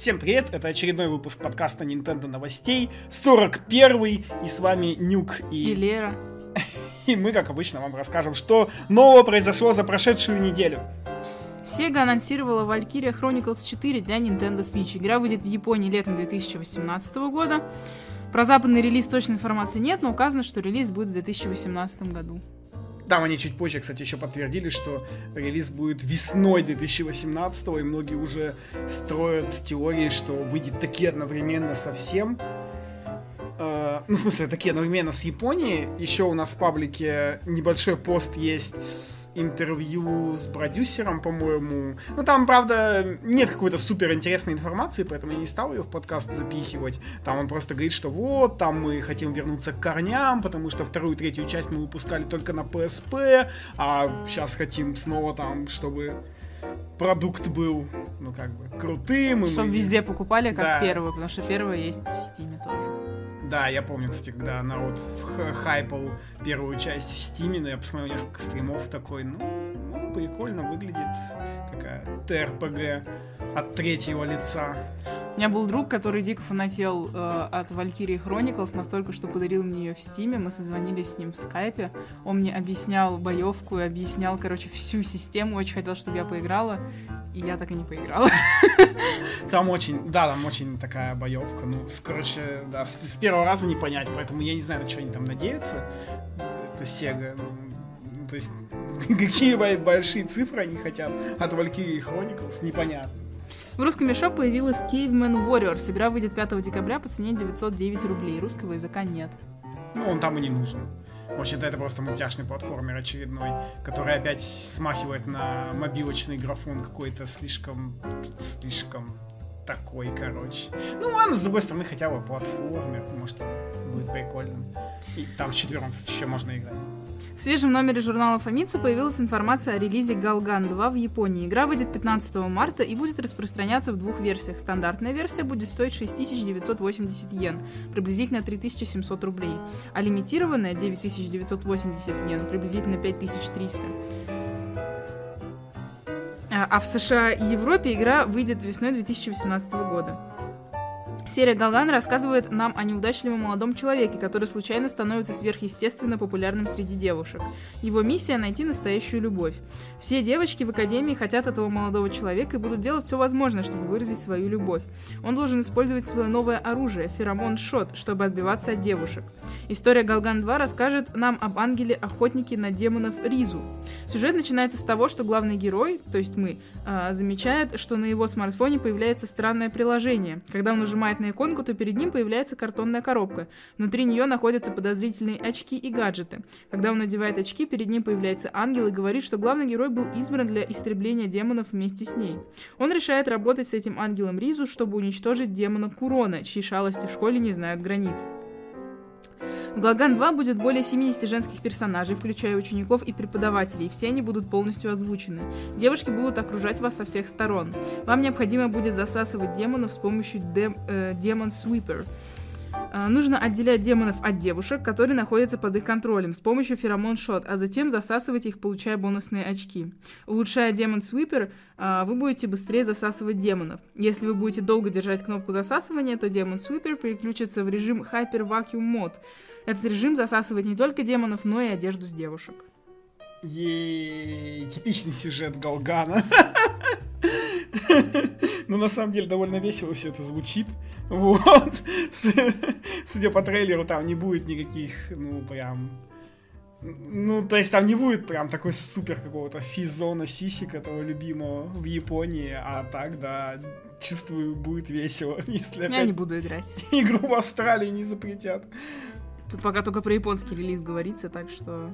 Всем привет, это очередной выпуск подкаста Nintendo новостей, 41-й, и с вами Нюк и... И Лера. И мы, как обычно, вам расскажем, что нового произошло за прошедшую неделю. Sega анонсировала Valkyria Chronicles 4 для Nintendo Switch. Игра выйдет в Японии летом 2018 года. Про западный релиз точной информации нет, но указано, что релиз будет в 2018 году. Там они чуть позже, кстати, еще подтвердили, что релиз будет весной 2018 и многие уже строят теории, что выйдет таки одновременно со всем. Э, ну, в смысле, такие одновременно с Японией. Еще у нас в паблике небольшой пост есть с интервью с продюсером, по-моему. Ну, там, правда, нет какой-то супер интересной информации, поэтому я не стал ее в подкаст запихивать. Там он просто говорит, что вот, там мы хотим вернуться к корням, потому что вторую и третью часть мы выпускали только на PSP, а сейчас хотим снова там, чтобы продукт был, ну, как бы, крутым. Чтобы мы... везде покупали, как да. первый, потому что первый есть в Стиме тоже. Да, я помню, кстати, когда народ хайпал первую часть в Стиме, но я посмотрел несколько стримов такой, ну, ну прикольно выглядит. Такая ТРПГ от третьего лица. У меня был друг, который дико фанател э, от Valkyrie Chronicles настолько, что подарил мне ее в Стиме. Мы созвонились с ним в скайпе. Он мне объяснял боевку и объяснял, короче, всю систему. Очень хотел, чтобы я поиграла. И я так и не поиграла. Там очень, да, там очень такая боевка. Ну, короче, да, с, с первого раза не понять, поэтому я не знаю, на что они там надеются. Это Sega. Ну, то есть, какие большие цифры они хотят от Valkyrie Chronicles, непонятно. В русском мешок появилась Caveman Warriors. Игра выйдет 5 декабря по цене 909 рублей. Русского языка нет. Ну, он там и не нужен. В общем-то, это просто мультяшный платформер очередной, который опять смахивает на мобилочный графон какой-то слишком... слишком такой, короче. Ну ладно, с другой стороны, хотя бы платформер, может, будет прикольным. И там четвером, еще можно играть. В свежем номере журнала Famitsu появилась информация о релизе Galgan 2 в Японии. Игра выйдет 15 марта и будет распространяться в двух версиях. Стандартная версия будет стоить 6980 йен, приблизительно 3700 рублей, а лимитированная 9980 йен, приблизительно 5300. А, в США и Европе игра выйдет весной 2018 года. Серия Галган рассказывает нам о неудачливом молодом человеке, который случайно становится сверхъестественно популярным среди девушек. Его миссия — найти настоящую любовь. Все девочки в Академии хотят этого молодого человека и будут делать все возможное, чтобы выразить свою любовь. Он должен использовать свое новое оружие — феромон-шот, чтобы отбиваться от девушек. История Галган 2 расскажет нам об ангеле-охотнике на демонов Ризу. Сюжет начинается с того, что главный герой, то есть мы, э, замечает, что на его смартфоне появляется странное приложение. Когда он нажимает на иконку, то перед ним появляется картонная коробка. Внутри нее находятся подозрительные очки и гаджеты. Когда он надевает очки, перед ним появляется ангел и говорит, что главный герой был избран для истребления демонов вместе с ней. Он решает работать с этим ангелом Ризу, чтобы уничтожить демона Курона, чьи шалости в школе не знают границ. В Глаган 2 будет более 70 женских персонажей, включая учеников и преподавателей. Все они будут полностью озвучены. Девушки будут окружать вас со всех сторон. Вам необходимо будет засасывать демонов с помощью дем, э, Demon Sweeper. А, нужно отделять демонов от девушек, которые находятся под их контролем, с помощью феромон-шот, а затем засасывать их, получая бонусные очки. Улучшая демон Sweeper, а, вы будете быстрее засасывать демонов. Если вы будете долго держать кнопку засасывания, то демон Sweeper переключится в режим Hyper Vacuum Mode. Этот режим засасывает не только демонов, но и одежду с девушек. Ей, типичный сюжет Галгана. Ну, на самом деле, довольно весело все это звучит. Вот. Судя по трейлеру, там не будет никаких, ну, прям... Ну, то есть там не будет прям такой супер какого-то физона сисик этого любимого в Японии, а так, да, чувствую, будет весело, если Я не буду играть. Игру в Австралии не запретят. Тут пока только про японский релиз говорится, так что...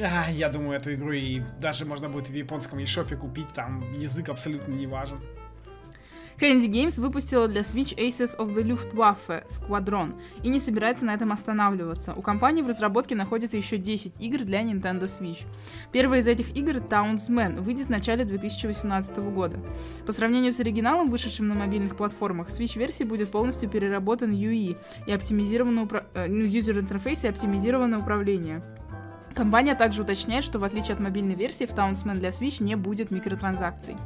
А, я думаю, эту игру и даже можно будет в японском eShop купить, там язык абсолютно не важен. Handy Games выпустила для Switch Aces of the Luftwaffe Squadron и не собирается на этом останавливаться. У компании в разработке находится еще 10 игр для Nintendo Switch. Первая из этих игр, Townsman, выйдет в начале 2018 года. По сравнению с оригиналом, вышедшим на мобильных платформах, Switch-версии будет полностью переработан UI и оптимизировано упра... э, ну, юзер-интерфейс и оптимизированное управление. Компания также уточняет, что в отличие от мобильной версии, в Townsman для Switch не будет микротранзакций.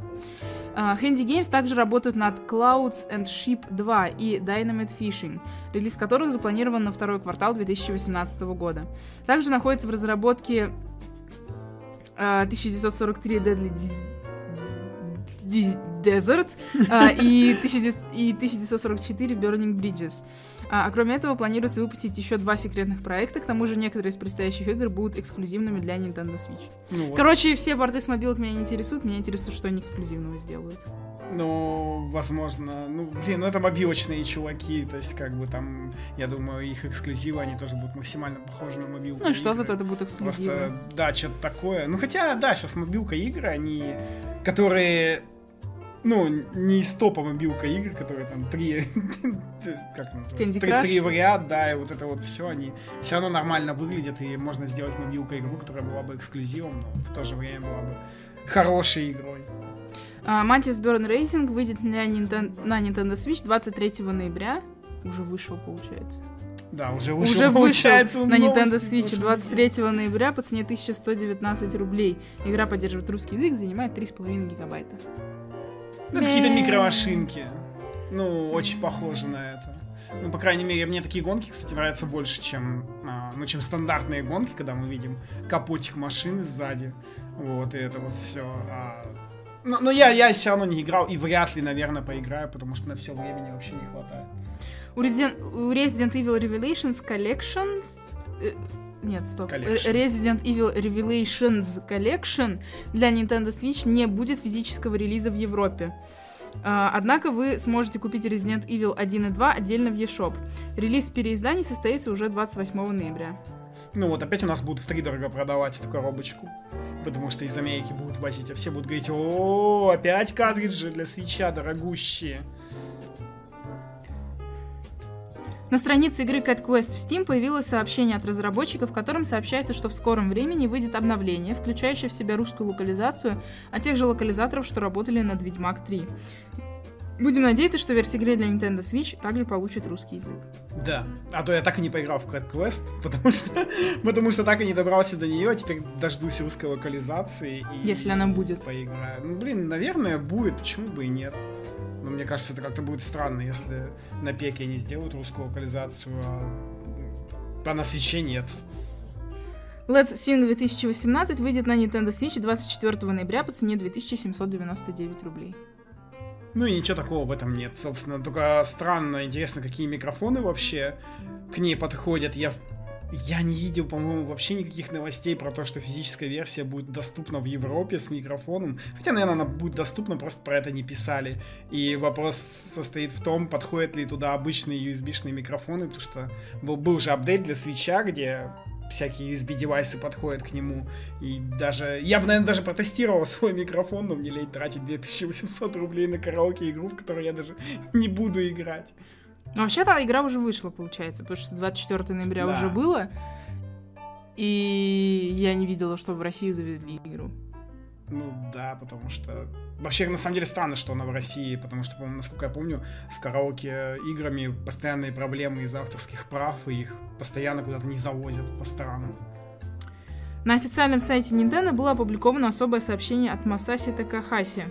А, Handy Games также работают над Clouds and Ship 2 и Dynamite Fishing, релиз которых запланирован на второй квартал 2018 года. Также находится в разработке 1943 Deadly Desert и 1944 Burning Bridges. А, а кроме этого, планируется выпустить еще два секретных проекта. К тому же некоторые из предстоящих игр будут эксклюзивными для Nintendo Switch. Ну, вот. Короче, все порты с мобилок меня не интересуют. Меня интересует, что они эксклюзивного сделают. Ну, возможно, ну, блин, ну это мобилочные чуваки, то есть, как бы там, я думаю, их эксклюзивы, они тоже будут максимально похожи на мобилку. Ну и что зато это будет эксклюзивы? Просто, да, что-то такое. Ну, хотя, да, сейчас мобилка игры, они, которые ну, не из топа мобилка игр, которые там три, как называется, три, три в ряд, да, и вот это вот все, они все равно нормально выглядят, и можно сделать мобилку игру, которая была бы эксклюзивом, но в то же время была бы хорошей игрой. Mantis Burn Racing выйдет на Nintendo, на Nintendo Switch 23 ноября. Уже вышел, получается. Да, уже вышел, уже получается, вышел на Nintendo Switch 23 ноября по цене 1119 рублей. Игра поддерживает русский язык, занимает 3,5 гигабайта. Ну, какие-то микромашинки. Ну, очень похоже на это. Ну, по крайней мере, мне такие гонки, кстати, нравятся больше, чем, а, ну, чем стандартные гонки, когда мы видим капотик машины сзади. Вот, и это вот все. А... Но, но я, я все равно не играл и вряд ли, наверное, поиграю, потому что на все времени вообще не хватает. У Resident, у Resident Evil Revelations Collections э, нет, стоп. Collection. Resident Evil Revelations Collection для Nintendo Switch не будет физического релиза в Европе. Uh, однако вы сможете купить Resident Evil 1 и 2 отдельно в eShop. Релиз переизданий состоится уже 28 ноября. Ну вот опять у нас будут в три дорого продавать эту коробочку. Потому что из Америки будут возить, а все будут говорить, о, опять картриджи для свеча дорогущие. На странице игры Cat Quest в Steam появилось сообщение от разработчиков, в котором сообщается, что в скором времени выйдет обновление, включающее в себя русскую локализацию, а тех же локализаторов, что работали над Ведьмак 3. Будем надеяться, что версия игры для Nintendo Switch также получит русский язык. Да, а то я так и не поиграл в Cat Quest, потому что, потому что так и не добрался до нее, а теперь дождусь русской локализации. И Если она будет. Поиграю. Ну, блин, наверное, будет, почему бы и нет. Но мне кажется, это как-то будет странно, если на пеке они сделают русскую локализацию, а, а на свече нет. Let's Sing 2018 выйдет на Nintendo Switch 24 ноября по цене 2799 рублей. Ну и ничего такого в этом нет, собственно. Только странно, интересно, какие микрофоны вообще к ней подходят. Я я не видел, по-моему, вообще никаких новостей про то, что физическая версия будет доступна в Европе с микрофоном. Хотя, наверное, она будет доступна, просто про это не писали. И вопрос состоит в том, подходят ли туда обычные USB-шные микрофоны, потому что был, был же апдейт для свеча, где всякие USB-девайсы подходят к нему. И даже... Я бы, наверное, даже протестировал свой микрофон, но мне лень тратить 2800 рублей на караоке-игру, в которую я даже не буду играть. Вообще-то игра уже вышла, получается, потому что 24 ноября да. уже было. И я не видела, что в Россию завезли игру. Ну да, потому что... Вообще, на самом деле, странно, что она в России, потому что, насколько я помню, с караоке играми постоянные проблемы из авторских прав, и их постоянно куда-то не завозят по странам. На официальном сайте Nintendo было опубликовано особое сообщение от Масаси Такахаси,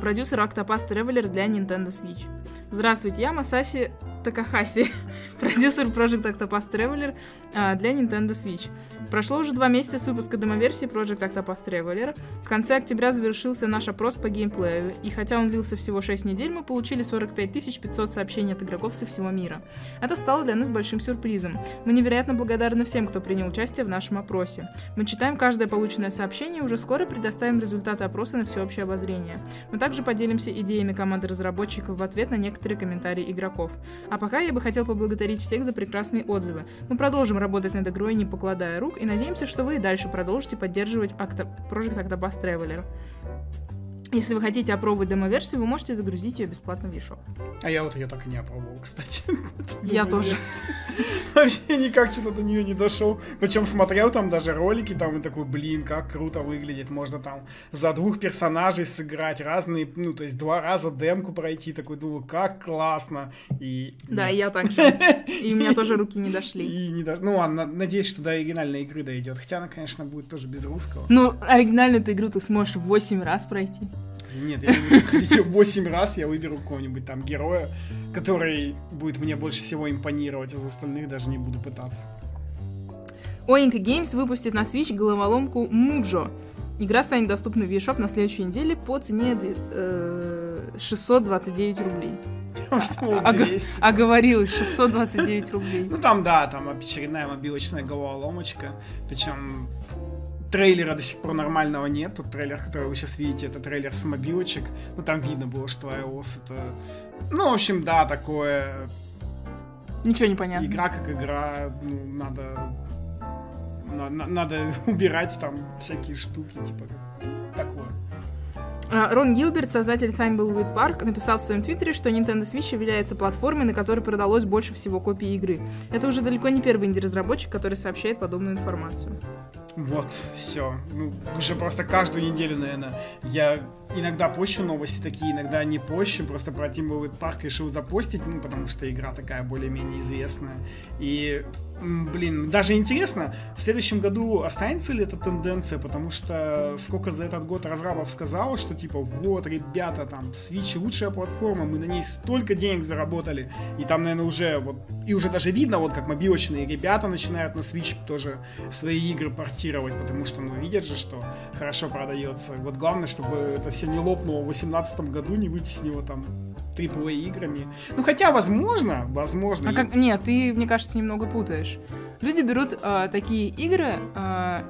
продюсер Octopath Traveler для Nintendo Switch. Здравствуйте, я Масаси Такахаси, продюсер Project Octopath Traveler а, для Nintendo Switch. Прошло уже два месяца с выпуска демоверсии Project Octopath Traveler. В конце октября завершился наш опрос по геймплею, и хотя он длился всего 6 недель, мы получили 45 500 сообщений от игроков со всего мира. Это стало для нас большим сюрпризом. Мы невероятно благодарны всем, кто принял участие в нашем опросе. Мы читаем каждое полученное сообщение и уже скоро предоставим результаты опроса на всеобщее обозрение. Мы также поделимся идеями команды разработчиков в ответ на некоторые комментарии игроков. А пока я бы хотел поблагодарить всех за прекрасные отзывы. Мы продолжим работать над игрой, не покладая рук, и надеемся, что вы и дальше продолжите поддерживать Octo- Project Octopath Traveler. Если вы хотите опробовать демо-версию, вы можете загрузить ее бесплатно в eShop. А я вот ее так и не опробовал, кстати. Я тоже. Вообще никак что-то до нее не дошел. Причем смотрел там даже ролики, там и такой, блин, как круто выглядит. Можно там за двух персонажей сыграть, разные, ну, то есть два раза демку пройти. Такой, думаю, как классно. И да, я так же. И у меня тоже руки не дошли. И не до... Ну, ладно, надеюсь, что до оригинальной игры дойдет. Хотя она, конечно, будет тоже без русского. Ну, оригинальную эту игру ты сможешь 8 раз пройти. Нет, я выберу 8 раз, я выберу какого-нибудь там героя, который будет мне больше всего импонировать, а за остальных даже не буду пытаться. Oink Games выпустит на Switch головоломку Mujo. Игра станет доступна в eShop на следующей неделе по цене э, 629 рублей. Что, Ага. 200? Оговорилась, 629 рублей. Ну там, да, там очередная мобилочная головоломочка. Причем трейлера до сих пор нормального нет. Тот трейлер, который вы сейчас видите, это трейлер с мобилочек. Ну там видно было, что iOS это... Ну, в общем, да, такое... Ничего не понятно. Игра как игра, ну, надо... на- на- Надо убирать там всякие штуки, типа, такое. А, Рон Гилберт, создатель Thimbleweed Park, написал в своем твиттере, что Nintendo Switch является платформой, на которой продалось больше всего копий игры. Это уже далеко не первый инди-разработчик, который сообщает подобную информацию. Вот, все. Ну, уже просто каждую неделю, наверное, я иногда пощу новости такие, иногда не пощу, просто про Timberwolf Park решил запостить, ну, потому что игра такая более-менее известная. И, блин, даже интересно, в следующем году останется ли эта тенденция, потому что сколько за этот год разрабов сказало, что типа, вот, ребята, там, Switch лучшая платформа, мы на ней столько денег заработали, и там, наверное, уже вот, и уже даже видно, вот, как мобилочные ребята начинают на Switch тоже свои игры портировать, потому что, ну, видят же, что хорошо продается. Вот главное, чтобы это все не лопнуло в 2018 году, не вытеснило там AAA играми. Ну, хотя, возможно, возможно. А как... Нет, ты, мне кажется, немного путаешь. Люди берут а, такие игры а,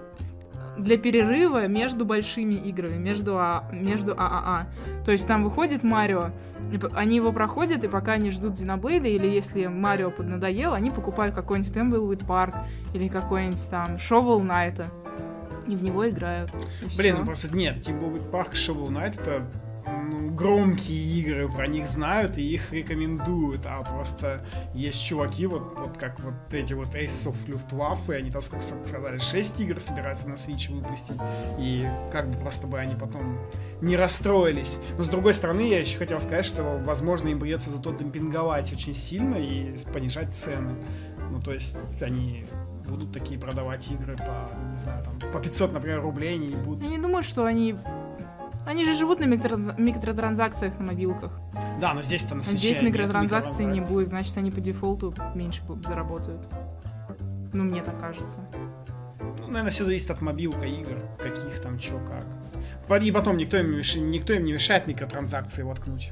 для перерыва между большими играми, между, а, между ААА. То есть там выходит Марио, они его проходят, и пока они ждут Xenoblade, или если Марио поднадоел, они покупают какой-нибудь Thimbleweed Park или какой-нибудь там Shovel Knight, и в него играют. и Блин, ну просто нет, Timberwolf Park Shovel Knight это ну, громкие игры, про них знают и их рекомендуют, а просто есть чуваки, вот, вот как вот эти вот Ace of Luftwaffe, они там, сколько сказали, 6 игр собираются на Switch выпустить, и как бы просто бы они потом не расстроились. Но с другой стороны, я еще хотел сказать, что, возможно, им придется зато демпинговать очень сильно и понижать цены. Ну, то есть, они будут такие продавать игры по, не знаю, там, по 500, например, рублей, они будут Я не думаю, что они... Они же живут на микротранз- микротранзакциях на мобилках. Да, но здесь-то на А свече здесь микротранзакций не будет, значит, они по дефолту меньше заработают. Ну, мне так кажется. Ну, наверное, все зависит от мобилка игр, каких там, чё, как. И потом никто им, не меш- никто им не мешает микротранзакции воткнуть.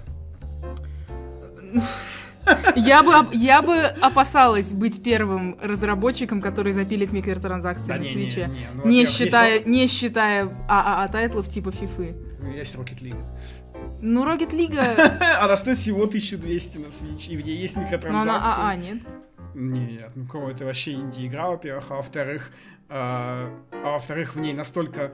Я бы, я бы опасалась быть первым разработчиком, который запилит микротранзакции Да на не, не, свече. не, ну, Не считая, есть не считая ААА тайтлов типа Фифы. Ро- Есть Rocket League. Ну, Rocket League, Она стоит всего 1200 на Switch, и в ней есть но микротранзакции. она АА, нет? Нет, ну кого это вообще инди-игра, во-первых, а во-вторых, а, а во-вторых, в ней настолько...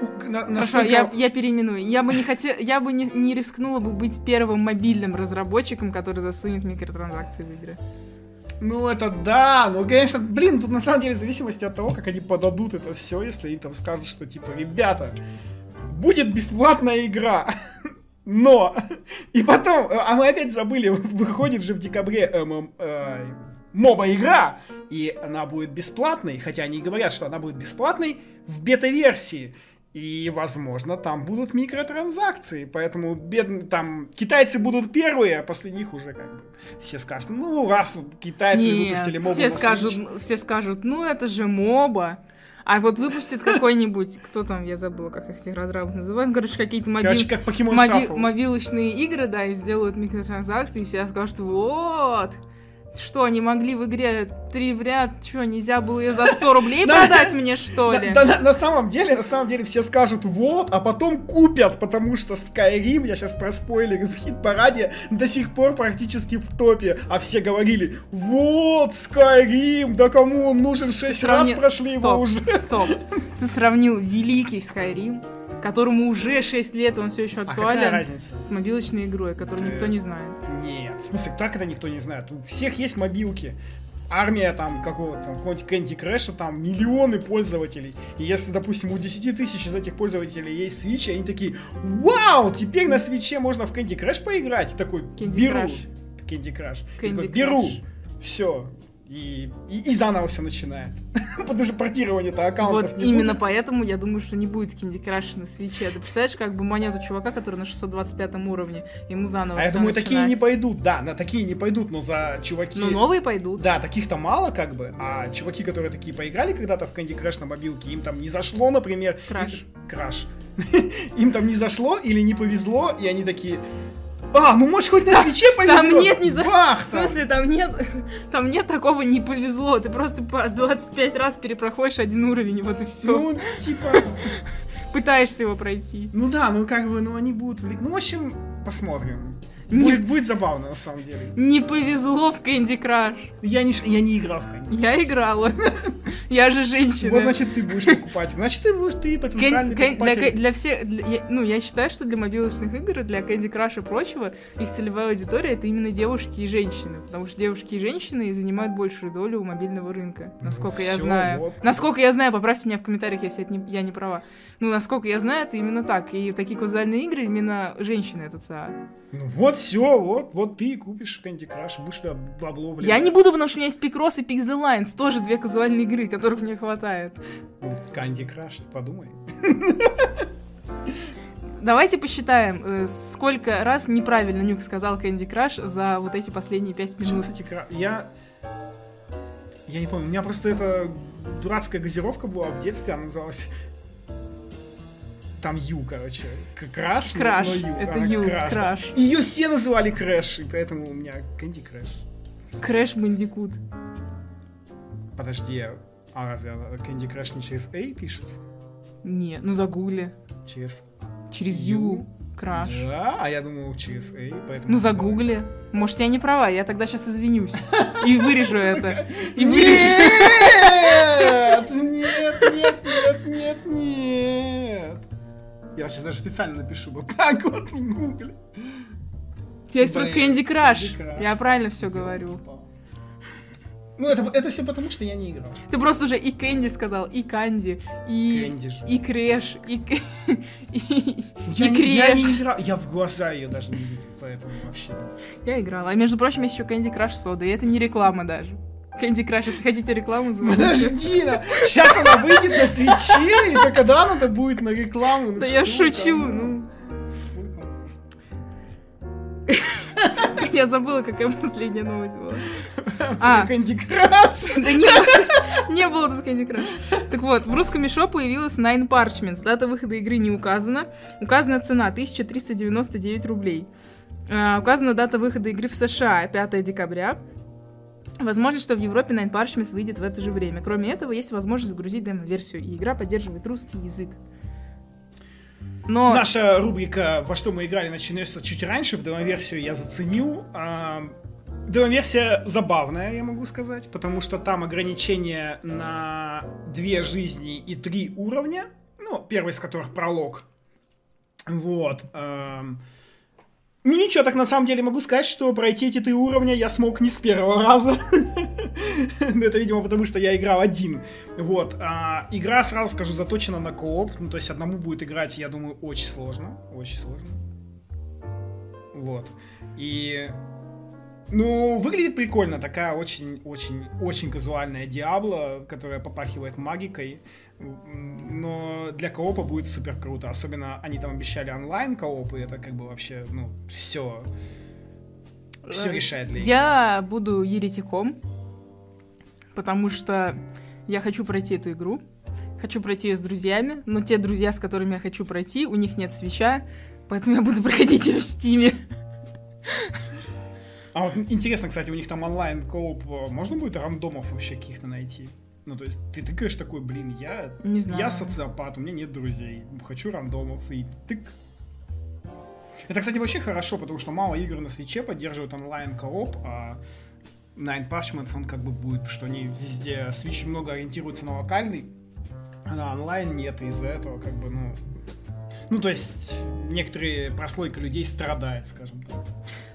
на- Хорошо, настолько- я, я переименую. Я бы не хотела, я бы не, не рискнула бы быть первым мобильным разработчиком, который засунет микротранзакции в игры. Ну, это да, ну, конечно, блин, тут на самом деле в зависимости от того, как они подадут это все, если они там скажут, что, типа, ребята, будет бесплатная игра, но, и потом, а мы опять забыли, выходит же в декабре ММ, э, моба-игра, и она будет бесплатной, хотя они говорят, что она будет бесплатной в бета-версии. И, возможно, там будут микротранзакции, поэтому бед... там китайцы будут первые, а после них уже как бы все скажут, ну, раз китайцы Нет, выпустили мобу все скажут, Switch». все скажут, ну это же моба. А вот выпустит какой-нибудь, кто там, я забыла, как их этих разрабов называют, короче, какие-то мобиль- Короче, как моби- мобилочные игры, да, и сделают микротранзакции, и все скажут, вот, что, они могли в игре три в ряд, что, нельзя было ее за 100 рублей Да. продать мне, что ли? На, самом деле, на самом деле все скажут вот, а потом купят, потому что Skyrim, я сейчас про спойлеры в хит-параде, до сих пор практически в топе, а все говорили, вот, Skyrim, да кому он нужен, шесть раз прошли его уже. Стоп. Ты сравнил великий Skyrim, которому уже 6 лет, он все еще А какая актуален, разница? с мобилочной игрой, которую никто Э, не знает. Нет, в смысле, так это никто не знает. У всех есть мобилки. Армия там какого-то, там, какого-нибудь Candy Crush а, там миллионы пользователей. И если, допустим, у 10 тысяч из этих пользователей есть Switch, они такие, вау, теперь на Switch е можно в Candy Crush поиграть. И такой, Candy беру. Candy Crush. Беру. Все. И, и, и заново все начинает. Потому что портирование-то аккаунтов Вот не именно будет. поэтому я думаю, что не будет Candy Crush на свече. Ты представляешь, как бы монету чувака, который на 625 уровне, ему заново А я думаю, такие не начинать. пойдут. Да, на такие не пойдут, но за чуваки... Ну, новые пойдут. Да, таких-то мало, как бы, а чуваки, которые такие поиграли когда-то в Candy Crush на мобилке, им там не зашло, например... Краш. и- Краш. Им там не зашло или не повезло, и они такие... А, ну может хоть на свече повезет? Там нет не за... Бах, В смысле, там нет, там нет такого не повезло. Ты просто по 25 раз перепроходишь один уровень, и вот и все. Ну, типа... Пытаешься его пройти. Ну да, ну как бы, ну они будут... Ну, в общем, посмотрим. Не- Будет, будет забавно, на самом деле. Не повезло в Candy Crush. Я не, я не играл в Candy Я играла. Я же женщина. Вот, значит, ты будешь покупать. Значит, ты будешь, ты потенциальный покупатель. для всех, ну, я считаю, что для мобилочных игр, для Candy Crush и прочего, их целевая аудитория это именно девушки и женщины, потому что девушки и женщины занимают большую долю мобильного рынка, насколько я знаю. Насколько я знаю, поправьте меня в комментариях, если я не права. Ну, насколько я знаю, это именно так. И такие казуальные игры именно женщины это ЦА. Ну вот, все, вот, вот ты и купишь Candy Crush, будешь туда бабло вливать. Я не буду, потому что у меня есть Picross и Pixel Lines, тоже две казуальные игры, которых мне хватает. Ну, Candy Crush, ты подумай. Давайте посчитаем, э, сколько раз неправильно Нюк сказал Candy Crush за вот эти последние пять минут. я... Я не помню, у меня просто эта дурацкая газировка была в детстве, она называлась... Там Ю, короче. Crush, но- Crush. но Ю. Это Ю, Crush, да. Crush. Ее все называли Crash, и поэтому у меня Candy Crush. Crash Bandicoot. Подожди, а разве Candy Crush не через A пишется? Не, ну загугли. Через... Через Ю. Краш. Да, а я думал через A, поэтому... Ну загугли. Может, я не права, я тогда сейчас извинюсь. И вырежу это. И вырежу. Нет, нет, нет, нет, нет! Я сейчас даже специально напишу вот так вот в гугле. Теперь про Блин, Candy Crush. Candy Crush. Я правильно все говорю. Ну, это, это все потому, что я не играл. Ты просто уже и Candy сказал, и Канди, и... Candy же. И Crash, и... И, Я, и не, я не Crash. играл, я в глаза ее даже не видел, поэтому вообще. Я играла. А между прочим, есть еще Candy Crush Soda, и это не реклама даже. Candy Crush, если хотите рекламу, звоните. Подожди, на- сейчас она выйдет на Switch е, и только да, надо будет на рекламу. Ну Да я шучу, ну. Я забыла, какая последняя новость была. А, Candy Crush. да не не было тут Candy Crush. Так вот, в русском мешо появилась Nine Parchments. Дата выхода игры не указана. Указана цена 1399 рублей. А, указана дата выхода игры в США 5 декабря. Возможно, что в Европе Nine Parchments выйдет в это же время. Кроме этого, есть возможность загрузить демо-версию, и игра поддерживает русский язык. Но... Наша рубрика «Во что мы играли» начнется чуть раньше, демо-версию я заценил. Демо-версия забавная, я могу сказать, потому что там ограничение на две жизни и три уровня, ну, первый из которых пролог. Вот. Ну ничего, так на самом деле могу сказать, что пройти эти три уровня я смог не с первого раза. Это, видимо, потому что я играл один. Вот. а, игра, сразу скажу, заточена на кооп. Ну, то есть одному будет играть, я думаю, очень сложно. Очень сложно. Вот. И... Ну, выглядит прикольно. Такая очень-очень-очень казуальная Диабло, которая попахивает магикой. Но для коопа будет супер круто. Особенно они там обещали онлайн кооп, и это как бы вообще, ну, все... Все решает для игры. Я буду еретиком, потому что я хочу пройти эту игру. Хочу пройти ее с друзьями, но те друзья, с которыми я хочу пройти, у них нет Switch а, поэтому я буду проходить ее в Steam е. А вот интересно, кстати, у них там онлайн co-op, э, можно будет рандомов вообще каких-то найти? Ну, то есть, ты тыкаешь такой, блин, я, Не знаю. я социопат, у меня нет друзей, хочу рандомов, и тык. Это, кстати, вообще хорошо, потому что мало игр на свече поддерживают онлайн кооп, а Nine Parchments, он как бы будет, что они везде, Switch много ориентируется на локальный, а на онлайн нет, и из-за этого как бы, ну... Ну, то есть, некоторые прослойка людей страдает, скажем так.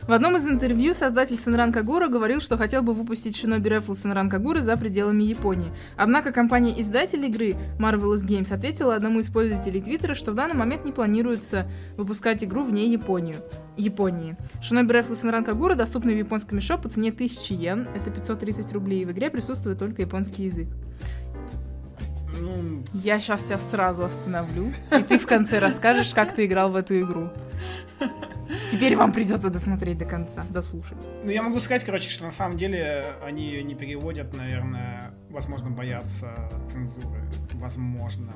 В одном из интервью создатель Сенран Кагура говорил, что хотел бы выпустить Shinobi Raffle Сенран Кагура за пределами Японии. Однако компания-издатель игры Marvelous Games ответила одному из пользователей Твиттера, что в данный момент не планируется выпускать игру вне Японию. Японии. Shinobi Raffle Сенран Кагура доступна в японском мешок по цене 1000 йен, это 530 рублей, в игре присутствует только японский язык. Ну, Я сейчас тебя сразу остановлю, и ты в конце расскажешь, как ты играл в эту игру. Теперь вам придется досмотреть до конца, дослушать. ну, я могу сказать, короче, что на самом деле они не переводят, наверное, возможно, боятся цензуры. Возможно.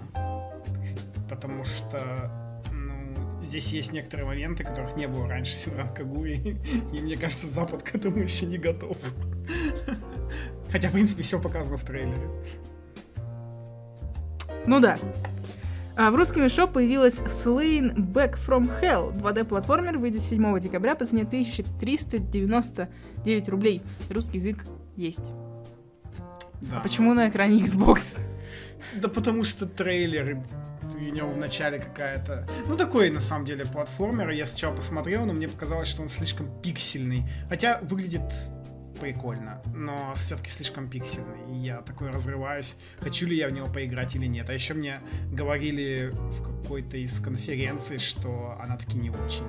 Потому что ну, здесь есть некоторые моменты, которых не было раньше в Синран Кагуи, и мне кажется, Запад к этому еще не готов. Хотя, в принципе, все показано в трейлере. Ну да. А в русском мешок появилась Slain Back from Hell. 2D-платформер выйдет 7 декабря по цене 1399 рублей. Русский язык есть. Да. А почему на экране Xbox? Да потому что трейлер, у него в начале какая-то... Ну, такой, на самом деле, платформер. Я сначала посмотрел, но мне показалось, что он слишком пиксельный. Хотя выглядит прикольно, но все-таки слишком пиксельный. И я такой разрываюсь, хочу ли я в него поиграть или нет. А еще мне говорили в какой-то из конференций, что она таки не очень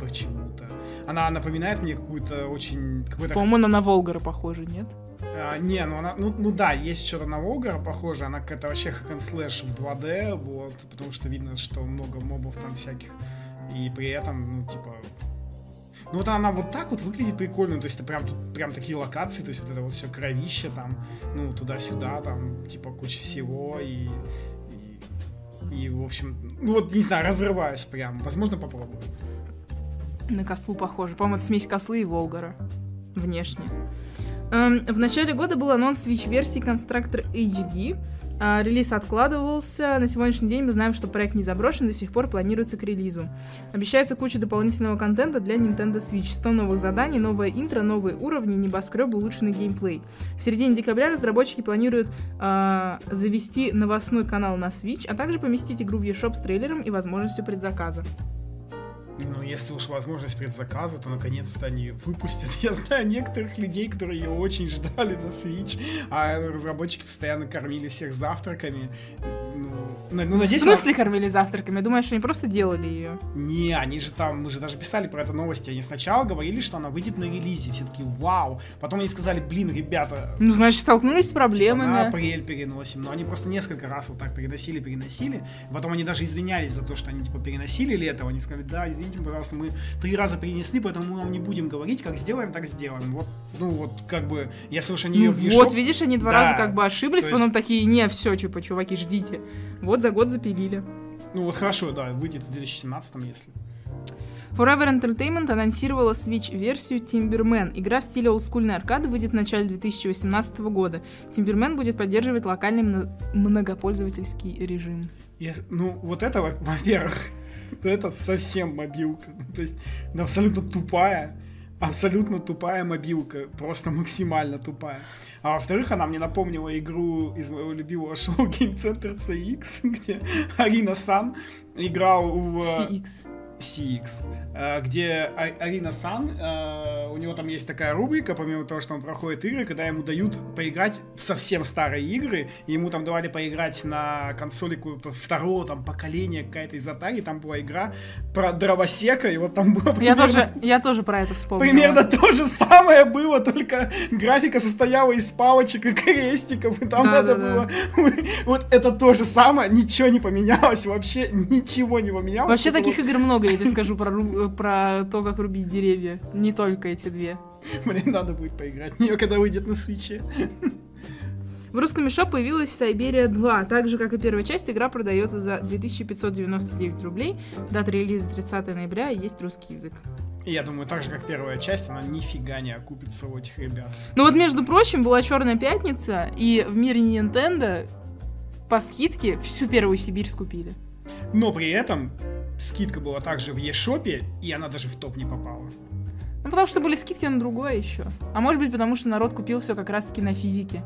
почему-то. Она напоминает мне какую-то очень... Какой-то По-моему, она на Волгара похожа, нет? а, не, ну она, ну, ну да, есть что-то на Волгара похоже, она какая-то вообще hack and slash в 2D, вот, потому что видно, что много мобов там всяких, и при этом, ну, типа, ну вот она вот так вот выглядит прикольно, то есть это прям тут прям такие локации, то есть вот это вот все кровище там, ну, туда-сюда, там, типа, куча всего, и, и, и, в общем, ну вот, не знаю, разрываюсь прям, возможно, попробую. На кослу похоже. По-моему, это смесь кослы и Волгара. Внешне. Эм, в начале года был анонс Switch-версии Constructor HD. А, релиз откладывался. На сегодняшний день мы знаем, что проект не заброшен, до сих пор планируется к релизу. Обещается куча дополнительного контента для Nintendo Switch. 100 новых заданий, новое интро, новые уровни, небоскребы, улучшенный геймплей. В середине декабря разработчики планируют а, завести новостной канал на Switch, а также поместить игру в eShop с трейлером и возможностью предзаказа. Ну, если уж возможность предзаказа, то наконец-то они выпустят. Я знаю некоторых людей, которые ее очень ждали на Switch, а разработчики постоянно кормили всех завтраками. Ну, ну, ну, В надеюсь, смысле кормили завтраками? Я думаю, что они просто делали ее. Не, они же там, мы же даже писали про это новости. Они сначала говорили, что она выйдет на релизе. Все таки вау. Потом они сказали, блин, ребята, Ну, значит, столкнулись с типа, на проблемами. апрель переносим. Но они просто несколько раз вот так переносили, переносили. Потом они даже извинялись за то, что они типа переносили лето. Они сказали, да, извините, пожалуйста, мы три раза перенесли, поэтому мы вам не будем говорить, как сделаем, так сделаем. Вот, ну вот, как бы, если уж они Ну ее в вот, видишь, они два Да. раза как бы ошиблись, То потом есть- такие, не, все, типа, чуваки, ждите. Вот за год запилили. Ну вот хорошо, да, выйдет в 2017 если. Forever Entertainment анонсировала Switch-версию Timberman. Игра в стиле олдскульной аркады выйдет в начале 2018 года. Timberman будет поддерживать локальный мно- многопользовательский режим. Я- ну, вот это, во- во-первых, это совсем мобилка. То есть, ну, абсолютно тупая, абсолютно тупая мобилка, просто максимально тупая. А во-вторых, она мне напомнила игру из моего любимого шоу Game Center CX, где Арина Сан играл в... CX. CX, э, где А- Арина Сан, э, у него там есть такая рубрика, помимо того, что он проходит игры, когда ему дают поиграть в совсем старые игры, и ему там давали поиграть на консоли второго там поколения какая-то из Atari, там была игра про дровосека, и вот там было Я примерно- тоже, я тоже про это вспомнила. Примерно то же самое было, только графика состояла из палочек и крестиков, и там надо Да-да-да. было... Вот это то же самое, ничего не поменялось, вообще ничего не поменялось. Вообще таких игр много, я тебе скажу про, ру- про то, как рубить деревья. Не только эти две. Блин, надо будет поиграть в нее, когда выйдет на свече. В русском мешок появилась Сайберия 2. Так же, как и первая часть, игра продается за 2599 рублей. Дата релиза 30 ноября, и есть русский язык. И я думаю, так же, как первая часть, она нифига не окупится у этих ребят. Ну вот, между прочим, была Черная пятница, и в мире Nintendo по скидке всю первую Сибирь скупили. Но при этом скидка была также в eShop, и она даже в топ не попала. Ну, потому что были скидки на другое еще. А может быть, потому что народ купил все как раз-таки на физике.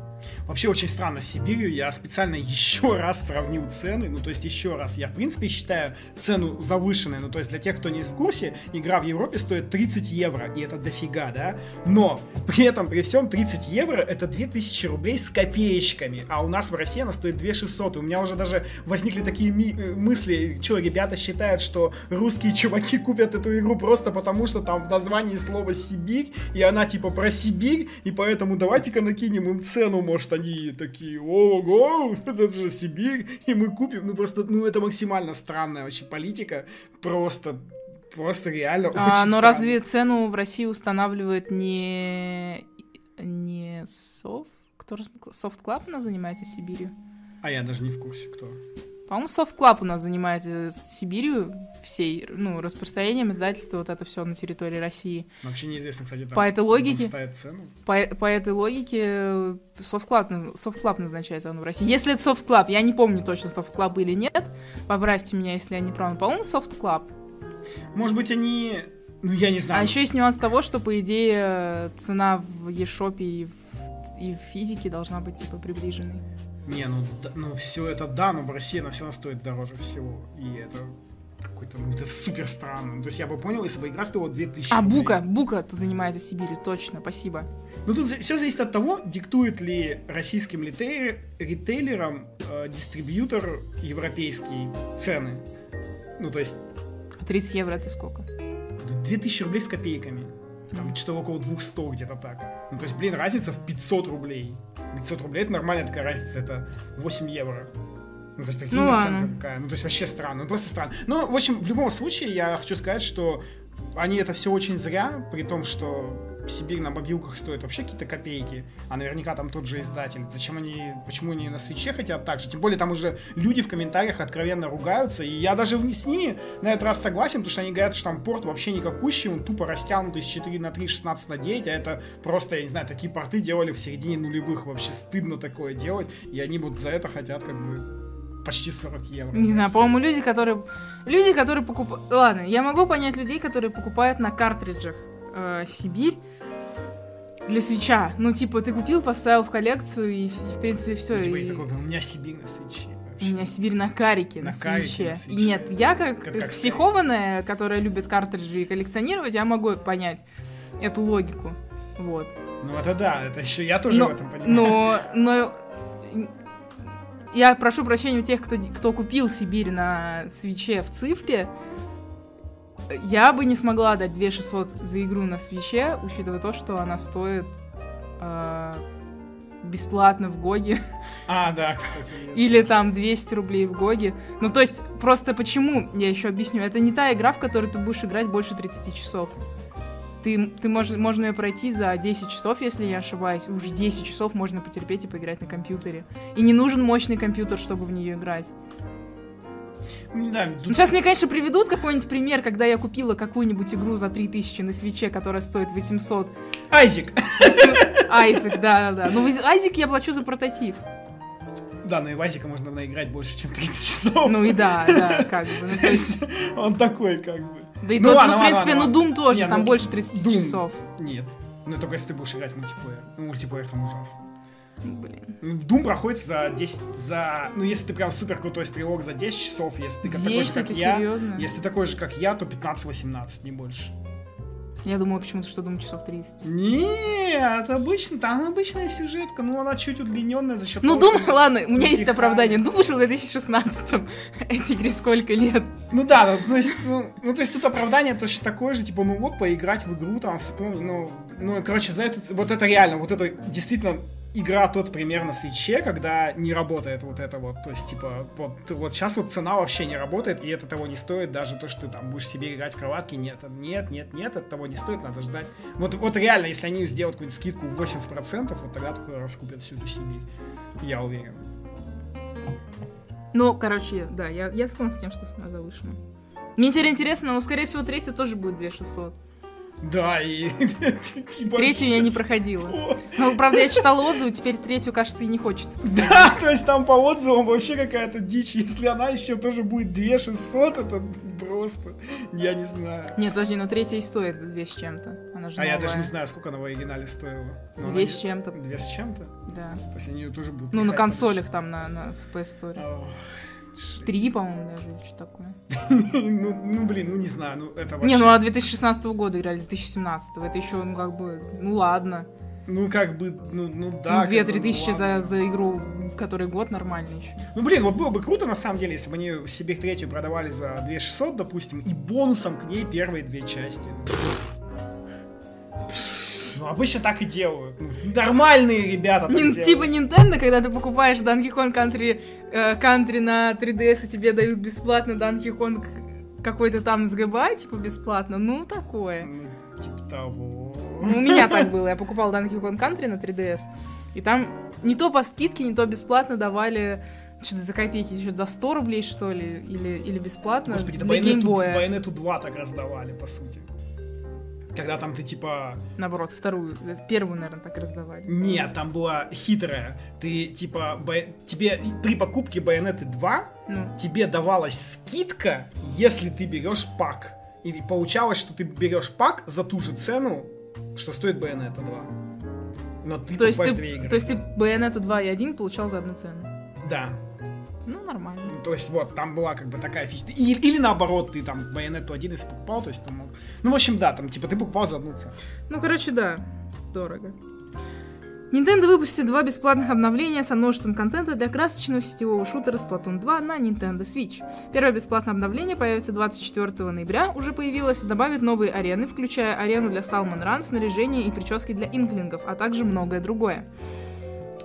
Вообще очень странно с Сибирью. Я специально еще раз сравнил цены. Ну, то есть еще раз. Я, в принципе, считаю цену завышенной. Ну, то есть для тех, кто не в курсе, игра в Европе стоит 30 евро. И это дофига, да? Но при этом, при всем, 30 евро это 2000 рублей с копеечками. А у нас в России она стоит 2600. И у меня уже даже возникли такие ми- э, мысли. Что, ребята считают, что русские чуваки купят эту игру просто потому, что там в названии слово Сибирь. И она типа про Сибирь. И поэтому давайте-ка накинем им цену, может, они такие, ого, это же Сибирь, и мы купим. Ну, просто, ну, это максимально странная вообще политика. Просто Просто реально а, очень Но странно. разве цену в России устанавливает не... не Софт? Кто... Soft Club у нас занимается Сибирью? А я даже не в курсе, кто. По-моему, Soft Club у нас занимается Сибирью всей, ну, распространением издательства, вот это все на территории России. Вообще неизвестно, кстати, там, по этой логике, цену. По, по этой логике Soft Club, Soft Club назначается он в России. Если это Soft Club, я не помню точно, Soft Club или нет, поправьте меня, если я не прав. По-моему, Soft Club. Может быть, они... Ну, я не знаю. А еще есть нюанс того, что, по идее, цена в eShop и в, и в физике должна быть, типа, приближенной. Не, ну, да, ну все это да, но в России она все равно стоит дороже всего. И это какой-то, ну, это супер странно. Ну, то есть я бы понял, если бы игра стоила 2000 А, рублей. Бука, Бука то занимается Сибирью, точно, спасибо. Ну, тут все зависит от того, диктует ли российским ритейлер, ритейлерам э, дистрибьютор европейские цены. Ну, то есть... 30 евро это сколько? 2000 рублей с копейками. Там что-то около 200 где-то так. Ну, то есть, блин, разница в 500 рублей. 500 рублей это нормальная такая разница, это 8 евро. Ну, то есть, прикинь, ну, оценка какая. Ну, то есть, вообще странно. Ну, просто странно. Ну, в общем, в любом случае, я хочу сказать, что они это все очень зря, при том, что Сибирь на мобилках стоит вообще какие-то копейки, а наверняка там тот же издатель. Зачем они, почему они на свече хотят так же? Тем более там уже люди в комментариях откровенно ругаются, и я даже с ними на этот раз согласен, потому что они говорят, что там порт вообще никакущий, он тупо растянутый с 4 на 3, 16 на 9, а это просто, я не знаю, такие порты делали в середине нулевых, вообще стыдно такое делать, и они вот за это хотят как бы почти 40 евро. Не знаю, по-моему, люди, которые... Люди, которые покупают... Ладно, я могу понять людей, которые покупают на картриджах э, Сибирь, для свеча. Ну, типа, ты купил, поставил в коллекцию, и, в принципе, все. Ну, типа, и... такой, у меня Сибирь на свече. У меня Сибирь на карике, на, на свече. И нет, я как, как, как психованная, которая любит картриджи и коллекционировать, я могу понять эту логику. Вот. Ну, это да, это еще я тоже но, в этом понимаю. Но, но я прошу прощения у тех, кто, кто купил Syberia на Switch е в цифре, я бы не смогла дать 2600 за игру на Switch е, учитывая то, что она стоит э, бесплатно в GOG е. А, да, кстати. Или там 200 рублей в GOG е. Ну, то есть, просто почему, я еще объясню, это не та игра, в которой ты будешь играть больше 30 часов. Ты, ты мож, можно ее пройти за 10 часов, если не ошибаюсь. Уж 10 часов можно потерпеть и поиграть на компьютере. И не нужен мощный компьютер, чтобы в нее играть. Да, тут... Сейчас мне, конечно, приведут какой-нибудь пример, когда я купила какую-нибудь игру за 3000 на свече, которая стоит 800. Айзик! 8... Айзик, да-да-да. Ну, Айзик я плачу за прототип. Да, но и в Айзика можно наиграть больше, чем 30 часов. Ну и да, да, как бы. Ну, то есть... Он такой, как бы. Да и ну, тот, ладно, ну, в принципе, ладно, ну, Doom тоже, Нет, там ну, больше 30 Doom... часов. Нет. Ну, только если ты будешь играть в мультиплеер. Ну, мультиплеер там ужасно. Блин. Дум проходит за 10, за... Ну, если ты прям супер крутой стрелок, за 10 часов. Если ты 10, такой же, как я... Серьезно? Если ты такой же, как я, то 15-18, не больше. Я думаю почему-то, что думаю часов 30. Нет, обычно, там обычная сюжетка, ну она чуть удлиненная за счет Ну, того, Дум, ладно, у меня есть оправдание. Дум вышел в 2016-м. Этой игре сколько лет? Ну да, ну, то есть, ну, ну, то есть тут оправдание точно такое же, типа, ну вот, поиграть в игру, там, вспомнить, ну, ну, короче, за это, вот это реально, вот это действительно игра тот пример на свече, когда не работает вот это вот, то есть, типа, вот, вот сейчас вот цена вообще не работает, и это того не стоит, даже то, что ты там будешь себе играть в кроватке, нет, нет, нет, нет, это того не стоит, надо ждать. Вот, вот реально, если они сделают какую-нибудь скидку в 80%, вот тогда только раскупят всю эту Сибирь, я уверен. Ну, короче, да, я, я согласна с тем, что цена завышена. Мне теперь интересно, но, скорее всего, третья тоже будет 2600. Да, и... Типа, третью я не проходила. Ну, правда, я читала отзывы, теперь третью, кажется, и не хочется. Да, то есть там по отзывам вообще какая-то дичь. Если она еще тоже будет 2600, это просто, я не знаю. Нет, подожди, но третья и стоит две с чем-то. Она же А я даже не знаю, сколько она в оригинале стоила. Но она Две не- с чем-то, Две с чем-то? да. То есть они ее тоже будут... Ну, на консолях там, на, PS Store. Три, по-моему, даже, или что такое. ну, ну, блин, ну не знаю, ну это вообще... Не, ну а 2016 года играли, 2017 Это еще, ну, как бы, ну ладно. Ну, как бы, ну, ну да. ну, 2-3 как бы, тысячи за, за игру, который год, нормально еще. Ну, блин, вот было бы круто, на самом деле, если бы они себе третью продавали за 2600, допустим, и бонусом к ней первые две части. Ну, обычно так и делают. Ну, нормальные ребята Нин- типа Nintendo, когда ты покупаешь Donkey Kong Country, э, Country на 3DS, и тебе дают бесплатно Donkey Kong какой-то там с ГБ, типа бесплатно, ну такое. Ну, Типа того. Ну, у меня так было, я покупал Donkey Kong Country на 3DS, и там не то по скидке, не то бесплатно давали что-то за копейки, что-то за 100 рублей, что ли, или, или бесплатно Господи, да для. Байонету 2 так раздавали, по сути. Когда там ты типа... Наоборот, вторую, первую, наверное, так раздавали. Нет, там была хитрая. Ты типа... бай- Тебе при покупке Байонеты 2 Ну, тебе давалась скидка, если ты берешь пак. Или получалось, что ты берешь пак за ту же цену, что стоит Bayonetta 2. Но ты то, есть покупаешь ты, две игры. то есть ты Bayonetta 2 и 1 получал за одну цену. Да. Ну, нормально. То есть вот, там была как бы такая фича. И- или наоборот, ты там Bayonetta 1 если покупал, то есть там мог... Ну, в общем, да, там типа ты покупал за одну цену. Ну, короче, да, дорого. Nintendo выпустит два бесплатных обновления со множеством контента для красочного сетевого шутера Splatoon 2 на Nintendo Switch. Первое бесплатное обновление появится 24 ноября, уже появилось, и добавит новые арены, включая арену для Salmon Run, снаряжение и прически для инклингов, а также многое другое.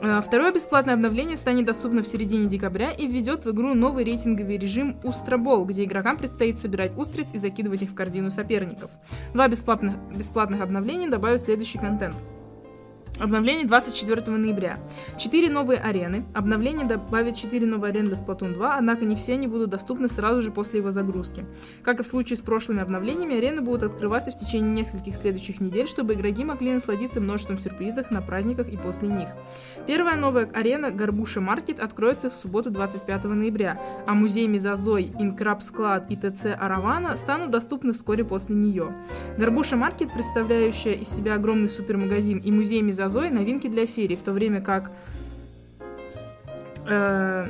Э, Второе бесплатное обновление станет доступно в середине декабря и введет в игру новый рейтинговый режим Устробол, где игрокам предстоит собирать устриц и закидывать их в корзину соперников. Два бесплатных, бесплатных обновления добавят следующий контент. Обновление 24 ноября. Четыре новые арены. Обновление добавит 4 новые арены для Splatoon 2, однако не все они будут доступны сразу же после его загрузки. Как и в случае с прошлыми обновлениями, арены будут открываться в течение нескольких следующих недель, чтобы игроки могли насладиться множеством сюрпризов на праздниках и после них. Первая новая арена Горбуша Маркет откроется в субботу 25 ноября, а музей Мезозой, Инкраб Склад и ТЦ Аравана станут доступны вскоре после нее. Горбуша Маркет, представляющая из себя огромный супермагазин, и музей Мезозой – новинки для серии, в то время как... э,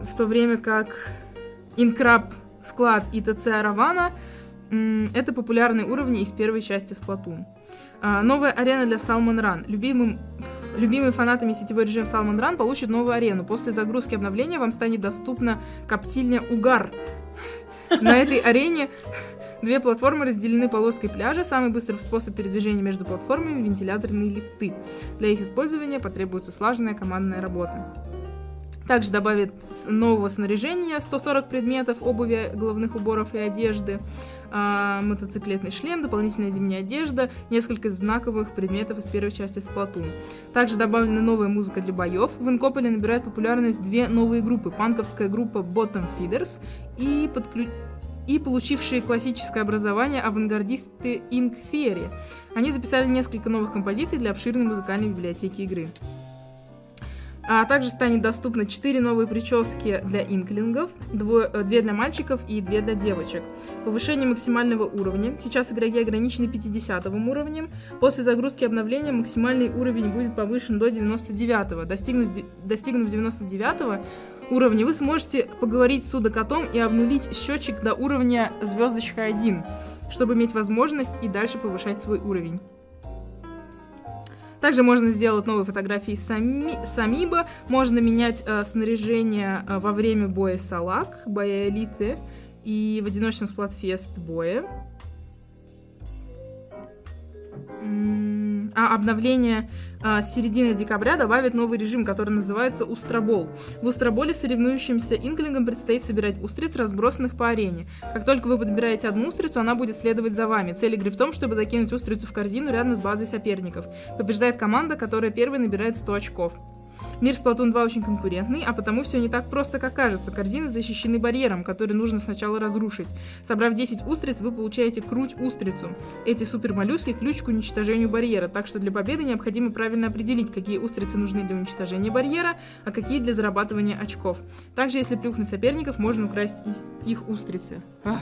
в то время как Инкраб Склад и ТЦ Аравана м, это популярные уровни из первой части Splatoon. А, новая арена для Salmon Run. Любимым Любимые фанатами сетевой режим Salmon Run получат новую арену. После загрузки обновления вам станет доступна коптильня Угар. На этой арене две платформы разделены полоской пляжа. Самый быстрый способ передвижения между платформами – вентиляторные лифты. Для их использования потребуется слаженная командная работа. Также добавит с- нового снаряжения 140 предметов, обуви, головных уборов и одежды, а, мотоциклетный шлем, дополнительная зимняя одежда, несколько знаковых предметов из первой части Splatoon. Также добавлена новая музыка для боев. В Инкополе набирают популярность две новые группы. Панковская группа Bottom Feeders и, подклю- и получившие классическое образование авангардисты Ink Theory. Они записали несколько новых композиций для обширной музыкальной библиотеки игры. А также станет доступно 4 новые прически для инклингов, двое- э, две для мальчиков и две для девочек. Повышение максимального уровня. Сейчас игроки ограничены 50 уровнем. После загрузки обновления максимальный уровень будет повышен до 99 Достигнув, де- достигнув 99 уровня, вы сможете поговорить с судокотом и обнулить счетчик до уровня звездочка 1, чтобы иметь возможность и дальше повышать свой уровень. Также можно сделать новые фотографии сами, самиба, можно менять э, снаряжение э, во время боя Салак, боя элиты и в одиночном Спlatfest боя. А обновление э, с середины декабря добавит новый режим, который называется Устробол. В Устроболе соревнующимся инклингам предстоит собирать устриц, разбросанных по арене. Как только вы подбираете одну устрицу, она будет следовать за вами. Цель игры в том, чтобы закинуть устрицу в корзину рядом с базой соперников. Побеждает команда, которая первой набирает 100 очков. Мир Splatoon 2 очень конкурентный, а потому все не так просто, как кажется. Корзины защищены барьером, который нужно сначала разрушить. Собрав 10 устриц, вы получаете круть-устрицу. Эти супермоллюски — ключ к уничтожению барьера, так что для победы необходимо правильно определить, какие устрицы нужны для уничтожения барьера, а какие для зарабатывания очков. Также, если плюхнуть соперников, можно украсть из их устрицы. Ах.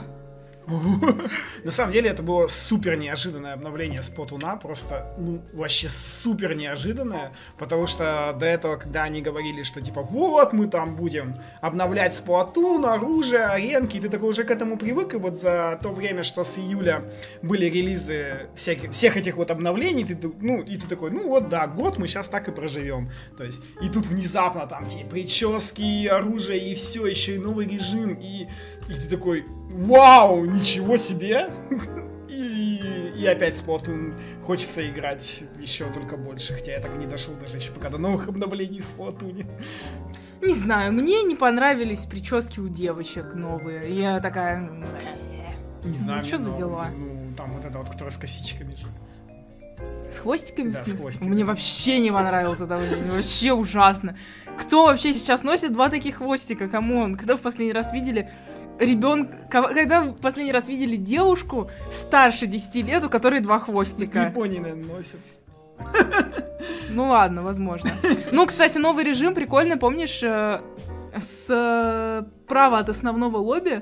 На самом деле это было супер неожиданное обновление Спотуна, просто, ну, вообще супер неожиданное, потому что до этого, когда они говорили, что типа, вот, мы там будем обновлять Сплатун, оружие, аренки, ты такой уже к этому привык, и вот за то время, что с июля были релизы всяких, всех этих вот обновлений, ты, ну, и ты такой, ну вот, да, год мы сейчас так и проживем. То есть, и тут внезапно там те прически, оружие, и все, еще и новый режим, и, и ты такой, вау, ничего себе! И, и опять Splatoon хочется играть еще только больше, хотя я так и не дошел даже еще пока до новых обновлений в Splatoon. Не знаю, мне не понравились прически у девочек новые. Я такая... Не знаю. Ну, что за дела? Ну, там вот это вот, которая с косичками же. С хвостиками? Да, с хвостиками. Мне вообще не понравилось это. Вообще ужасно. Кто вообще сейчас носит два таких хвостика? Come on. Когда в последний раз видели ребенка... Когда в последний раз видели девушку старше 10 лет, у которой два В хвостика? Японии, наверное, носят. Ну ладно, возможно. Ну, кстати, новый режим прикольный, помнишь, э, с права от основного лобби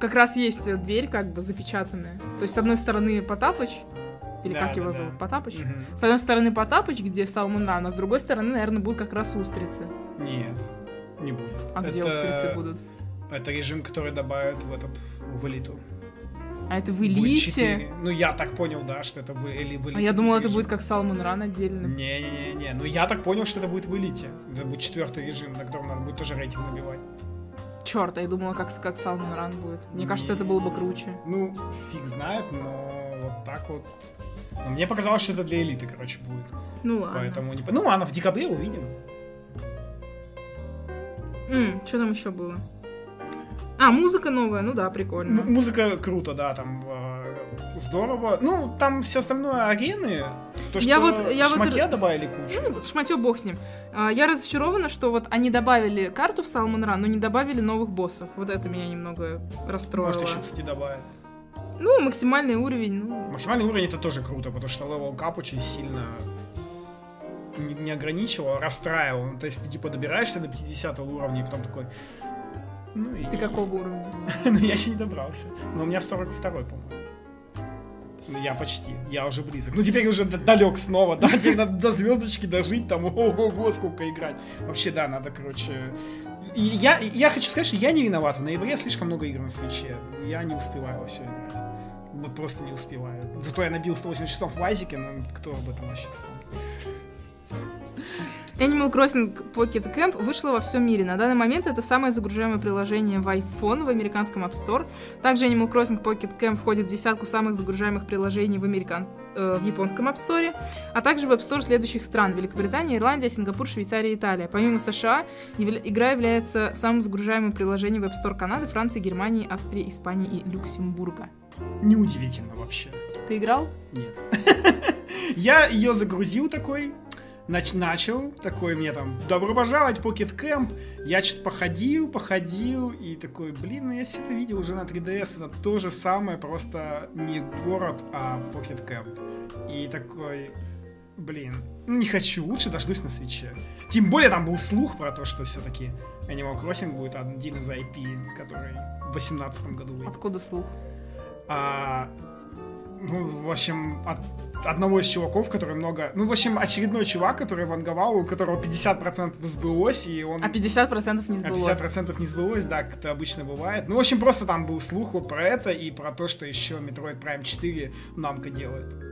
как раз есть дверь как бы запечатанная. То есть, с одной стороны, Потапыч, или Да, как да, его да. зовут, Потапыч? Мгм. С одной стороны Потапыч, где Салмон Ран, а с другой стороны, наверное, будут как раз устрицы. Нет, не будет. А где Это- устрицы будут? Это режим, который добавят в этот, в элиту. А это в элите? Ну, я так понял, да, что это в, или в элите. А я думала, это будет как Салмон Ран отдельно. Не-не-не, ну я так понял, что это будет в элите. Это будет четвертый режим, на котором надо будет тоже рейтинг набивать. Черт, а я думала, как, как Салмон Ран будет. Мне кажется, это было бы круче. Ну, фиг знает, но вот так вот. Ну, мне показалось, что это для элиты, короче, будет. Ну ладно. Поэтому не... Ну, ладно, в декабре увидим. что там еще было? А, музыка новая, ну да, прикольно. М- музыка круто, да, там э, здорово. Ну, там все остальное арены. То, что Я вот- я вот шмотья р- добавили кучу. Ну, шмотьё бог с ним. А, Я разочарована, что вот они добавили карту в Salmon Run, но не добавили новых боссов. Вот это меня немного расстроило. Может, еще, кстати, добавят. Ну, максимальный уровень, ну... Максимальный уровень это тоже круто, потому что level cap очень сильно не, не ограничивал, а расстраивал. Ну, то есть ты типа добираешься до 50 уровня, и потом такой... Ну, и... Ты какого уровня? Ну, я еще не добрался. Но у меня 42 по-моему. Ну, я почти. Я уже близок. Ну, теперь уже далек снова, да? Теперь надо до звездочки дожить, там, ого-го, сколько играть. Вообще, да, надо, короче... И я, я хочу сказать, что я не виноват. В ноябре слишком много игр на свече. Я не успеваю во все играть. Вот просто не успеваю. Зато я набил 180 часов в Вайзике, но кто об этом вообще вспомнит? Animal Crossing Pocket Camp вышло во всем мире. На данный момент это самое загружаемое приложение в iPhone в американском App Store. Также Animal Crossing Pocket Camp входит в десятку самых загружаемых приложений в, американ... э, в японском App Store, а также в App Store следующих стран Великобритания, Ирландия, Сингапур, Швейцария Италия. Помимо США, игра является самым загружаемым приложением в App Store Канады, Франции, Германии, Австрии, Испании и Люксембурга. Неудивительно вообще. Ты играл? Нет. Я ее загрузил такой, нач- начал, такой мне там, добро пожаловать, Pocket Camp. Я что-то походил, походил, и такой, блин, ну я все это видел уже на 3DS, это то же самое, просто не город, а Pocket Camp. И такой, блин, не хочу, лучше дождусь на свече. Тем более там был слух про то, что все-таки Animal Crossing будет один из IP, который в 2018 году выйдет. Откуда слух? А, ну, в общем, от одного из чуваков, который много... Ну, в общем, очередной чувак, который ванговал, у которого 50% сбылось, и он... А 50% не а сбылось. 50% не сбылось, да, как это обычно бывает. Ну, в общем, просто там был слух вот про это и про то, что еще Metroid Prime 4 намка делает.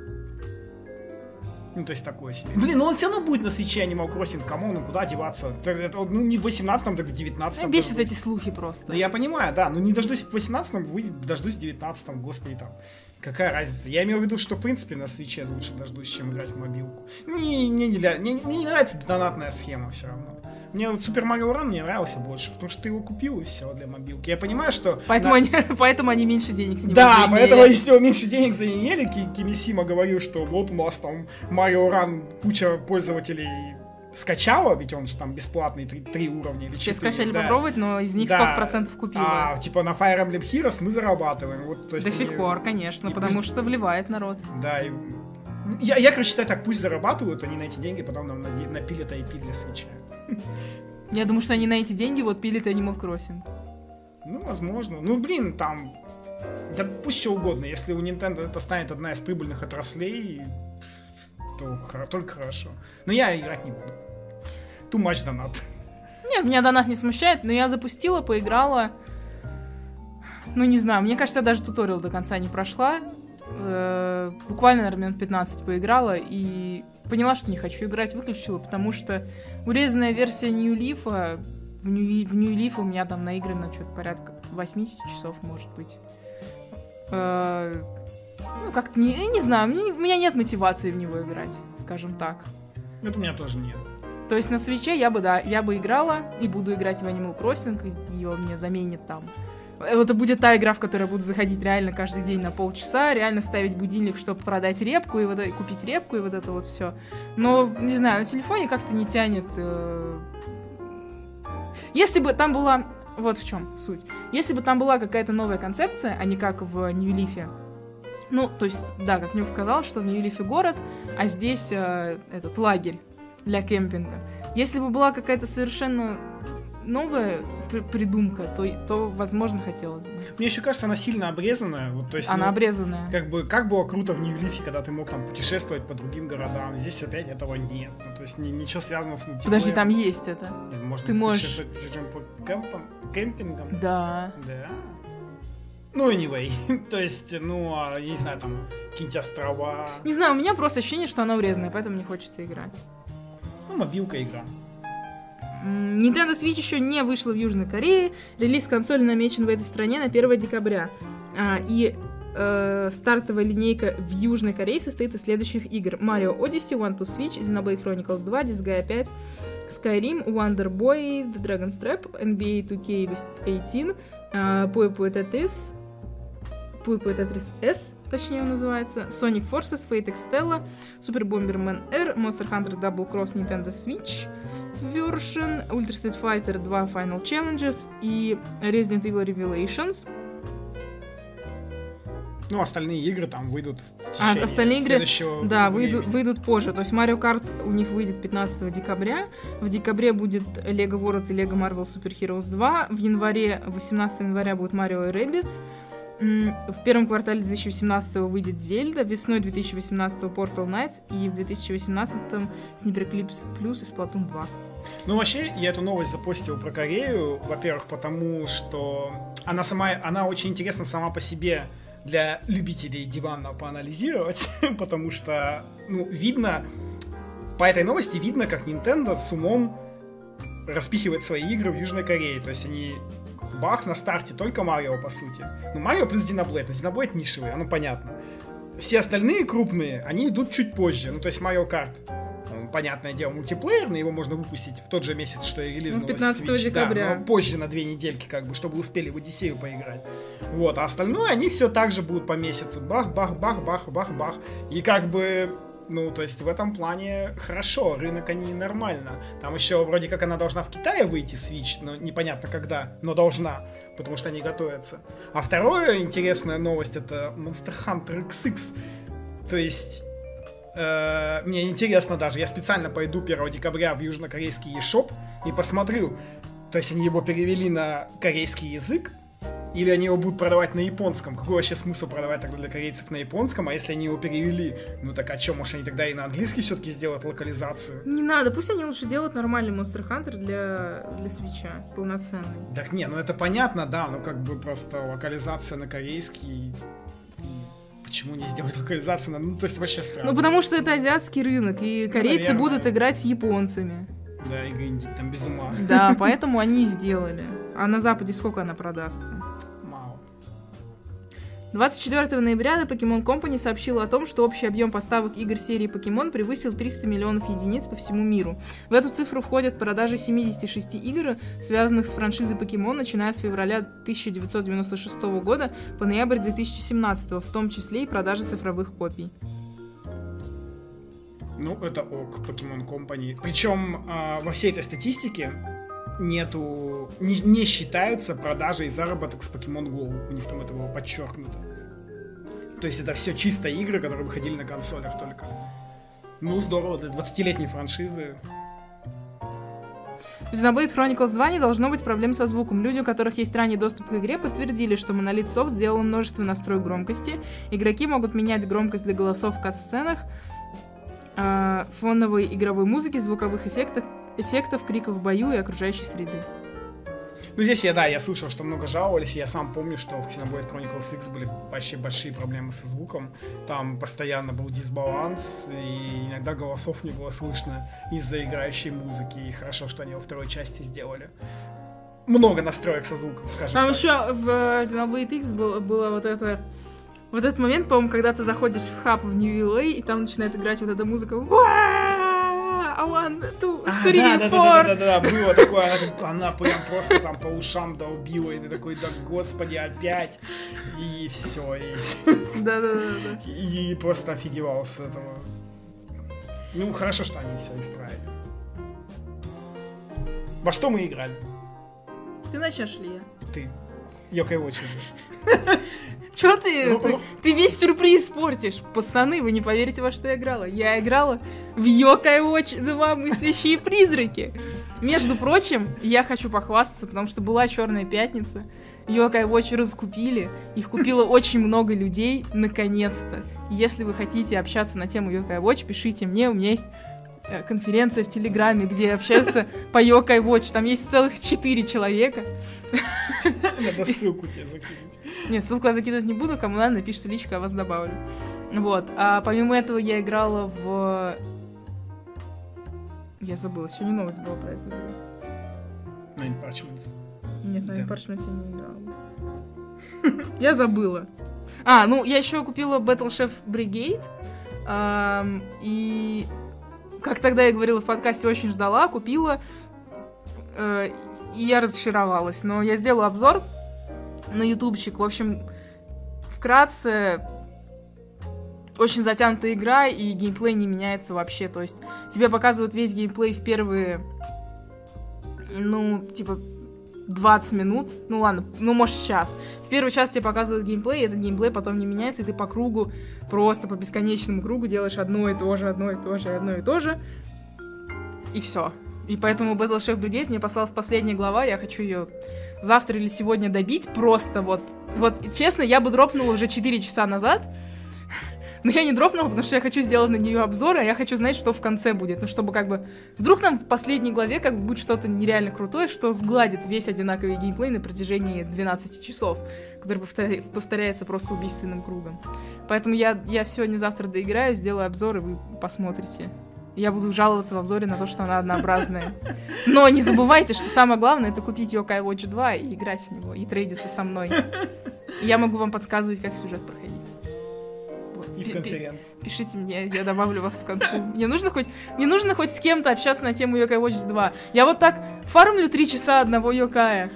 Ну, то есть такое себе. Блин, ну он все равно будет на свече Animal Crossing, кому, ну куда деваться? Ну, не в 18-м, так в 19-м. Меня бесит эти слухи просто. Да я понимаю, да, ну не дождусь в 18-м, выйдет, дождусь в 19-м, господи там. Какая разница? Я имел в виду, что в принципе на свече лучше дождусь, чем играть в мобилку. Не, не, не, для- мне, мне не нравится донатная схема все равно. Мне Супер Марио Ран мне нравился больше, потому что ты его купил и все для мобилки. Я понимаю, что... Поэтому, на- они, поэтому они меньше денег с него Да, заимели. поэтому если его меньше денег заимели, Ки- Кимисима говорил, что вот у нас там Марио Ран куча пользователей скачала, ведь он же там бесплатный, три, три уровня или Все четыре, скачали да. попробовать, но из них Да. сколько процентов купило? А, типа на Fire Emblem Heroes мы зарабатываем. Вот, то есть До сих они- пор, конечно, и потому пусть- что вливает народ. Да, и... Я, я, короче, считаю так, пусть зарабатывают, они на эти деньги потом нам напилят IP для свеча. Я думаю, что они на эти деньги вот пилит Animal Crossing. Ну, возможно. Ну, блин, там... Да пусть что угодно. Если у Nintendo это станет одна из прибыльных отраслей, то только хорошо. Но я играть не буду. Too much донат. Нет, меня донат не смущает, но я запустила, поиграла. Ну, не знаю, мне кажется, я даже туториал до конца не прошла. Э, Буквально, наверное, минут 15 поиграла и поняла, что не хочу играть, выключила, потому что урезанная версия New Leaf, а, в New, Leaf у меня там наиграно что-то порядка 80 часов, может быть. Э, Ну, как-то не, не знаю, мне- у меня нет мотивации в него играть, скажем так. Это у меня тоже нет. То есть на свече я бы, да, я бы играла и буду играть в Animal Crossing, и ее мне заменит там. Э, Это будет та игра, в которой я буду заходить реально каждый день на полчаса, реально ставить будильник, чтобы продать репку и вот это- купить репку и вот это вот все. Но, не знаю, на телефоне как-то не тянет. э. Если бы там была... Вот в чем суть. Если бы там была какая-то новая концепция, а не как в Нью-Лифе, ну, то есть, да, как Нюк сказал, что в Нью-Лифе город, а здесь э, этот лагерь для кемпинга. Если бы была какая-то совершенно новая придумка, то, то, возможно, хотелось бы. Мне еще кажется, она сильно обрезанная. Вот, то есть, Она ну, обрезанная. Как бы, как было круто в Нью-Лифе, когда ты мог там путешествовать по другим городам. Здесь опять этого нет. Ну, то есть ни- ничего связанного с мультиплеером. Подожди, там есть это. Нет, Можно ты можешь- по кемпам- кемпингам. Да. Да. Ну, anyway. то есть, ну, а, я не знаю, там, какие-нибудь острова. Не знаю, у меня просто ощущение, что она урезанная, поэтому не хочется играть. Ну, мобилка игра. Nintendo Switch еще не вышла в Южной Корее. Релиз консоли намечен в этой стране на 1 декабря. А, и э, стартовая линейка в Южной Корее состоит из следующих игр. Mario Odyssey, One to Switch, Xenoblade Chronicles 2, Disgaea 5, Skyrim, Wonder Boy, The Dragon's Trap, NBA 2K18, э, Puyo Puyo Tetris, Puyo Puyo Tetris S, точнее он называется, Sonic Forces, Fate Extella, Super Bomberman R, Monster Hunter Double Cross Nintendo Switch, Version, Ultra Street Fighter 2 Final Challenges и Resident Evil Revelations. Ну, остальные игры там выйдут в А, течение остальные игры, Да, времени. выйдут, выйдут позже. То есть Mario Kart у них выйдет 15 декабря. В декабре будет Lego World и Lego Marvel Super Heroes 2. В январе, 18 января будет Mario и Rabbids. В первом квартале 2017 выйдет Зельда, весной 2018 Portal Knights и в 2018 Sniper Clips Plus и Splatoon 2. Ну, вообще, я эту новость запостил про Корею, во-первых, потому что она сама, она очень интересна сама по себе для любителей дивана поанализировать, потому что, ну, видно, по этой новости видно, как Nintendo с умом распихивает свои игры в Южной Корее. То есть они бах на старте только Марио, по сути. Ну, Марио плюс Xenoblade. Но Xenoblade нишевый, оно понятно. Все остальные крупные, они идут чуть позже. Ну, то есть Mario Kart он, понятное дело, мультиплеерный, его можно выпустить в тот же месяц, что и релиз Ну, 15 Switch, да, декабря. но позже на две недельки, как бы, чтобы успели в Одиссею поиграть. Вот, а остальное они все так же будут по месяцу. Бах, бах, бах, бах, бах, бах. И как бы, ну, то есть в этом плане хорошо, рынок они нормально. Там еще вроде как она должна в Китае выйти, Switch, но непонятно когда, но должна, потому что они готовятся. А второе интересная новость это Monster Hunter XX. То есть Э, мне интересно даже, я специально пойду 1 декабря в южнокорейский eShop и посмотрю, то есть они его перевели на корейский язык, или они его будут продавать на японском? Какой вообще смысл продавать тогда для корейцев на японском? А если они его перевели, ну так а что, может они тогда и на английский все-таки сделают локализацию? Не надо, пусть они лучше делают нормальный Monster Hunter для, для свеча, полноценный. Так не, ну это понятно, да, ну как бы просто локализация на корейский... Почему не сделать локализацию на... Ну, то есть вообще странно. Ну, потому что это азиатский рынок, и корейцы наверное. будут играть с японцами. Да, и там без ума. Да, поэтому они и сделали. А на Западе сколько она продастся? Мало. 24 ноября The Pokemon Company сообщила о том, что общий объем поставок игр серии Pokemon превысил 300 миллионов единиц по всему миру. В эту цифру входят продажи 76 игр, связанных с франшизой Pokemon, начиная с февраля 1996 года по ноябрь 2017, в том числе и продажи цифровых копий. Ну, это ок, Pokemon Company. Причем э, во всей этой статистике нету, не, не считаются продажи и заработок с Pokemon Go. У них там это было подчеркнуто. То есть это все чисто игры, которые выходили на консолях только. Ну, здорово, для 20-летней франшизы. В Xenoblade Chronicles 2 не должно быть проблем со звуком. Люди, у которых есть ранний доступ к игре, подтвердили, что Monolith Soft сделал множество настроек громкости. Игроки могут менять громкость для голосов в кат-сценах, э, фоновой игровой музыки, звуковых эффектов, эффектов, криков в бою и окружающей среды. Ну, здесь я, да, я слышал, что много жаловались, я сам помню, что в Xenoblade Chronicles X были вообще большие проблемы со звуком. Там постоянно был дисбаланс, и иногда голосов не было слышно из-за играющей музыки, и хорошо, что они во второй части сделали. Много настроек со звуком, скажем Там так. еще в э, Xenoblade X было, было вот это... Вот этот момент, по-моему, когда ты заходишь в хаб в Нью-Илэй, и там начинает играть вот эта музыка. А one, two, А, three, да, да, да, four. да, да, да, было такое, она, она прям просто там по ушам долбила, и ты такой, да господи, опять, и все, и, Да-да-да. и просто офигевал с этого. Ну, хорошо, что они все исправили. Во что мы играли? Ты начнешь ли я? Ты. Йокой уже. Чё ты, Ну, ты? ну. Ты весь сюрприз портишь. Пацаны, вы не поверите, во что я играла. Я играла в Yokai Watch 2 мыслящие призраки. Между прочим, я хочу похвастаться, потому что была Черная пятница. Yokai Watch раскупили. Их купило очень много людей, наконец-то. Если вы хотите общаться на тему Yokai Watch, пишите мне, у меня есть конференция в Телеграме, где общаются по Yokai Watch. Там есть целых четыре человека. Надо ссылку тебе закинуть. Нет, ссылку я закидывать не буду, кому надо, напишите в личку, я вас добавлю. Вот. А помимо этого я играла в... Я забыла, еще не новость была про эту игру. Nine Parchments. Нет, на Да. Parchment я не играла. Я забыла. А, ну, я еще купила Battle Chef Brigade. и, как тогда я говорила в подкасте, очень ждала, купила. э, и я разочаровалась. Но я сделала обзор на ютубчик. В общем, вкратце, очень затянутая игра, и геймплей не меняется вообще. То есть тебе показывают весь геймплей в первые, ну, типа, 20 минут. Ну ладно, ну может час. В первый час тебе показывают геймплей, и этот геймплей потом не меняется, и ты по кругу, просто по бесконечному кругу делаешь одно и то же, одно и то же, одно и то же. И все. И поэтому Battle Chef Brigade мне послалась последняя глава, я хочу ее завтра или сегодня добить, просто вот. Вот, честно, я бы дропнула уже 4 часа назад, но я не дропнула, потому что я хочу сделать на нее обзор, а я хочу знать, что в конце будет. Ну, чтобы как бы... Вдруг нам в последней главе как бы будет что-то нереально крутое, что сгладит весь одинаковый геймплей на протяжении 12 часов, который повторя- повторяется просто убийственным кругом. Поэтому я, я сегодня-завтра доиграю, сделаю обзор, и вы посмотрите. Я буду жаловаться в обзоре на то, что она однообразная. Но не забывайте, что самое главное это купить Yokai Watch 2 и играть в него, и трейдиться со мной. Я могу вам подсказывать, как сюжет проходить. И в конференции. Пишите мне, я добавлю вас в конфу. Мне нужно хоть, мне нужно хоть с кем-то общаться на тему Yokai Watch 2. Я вот так фармлю три часа одного Йокая.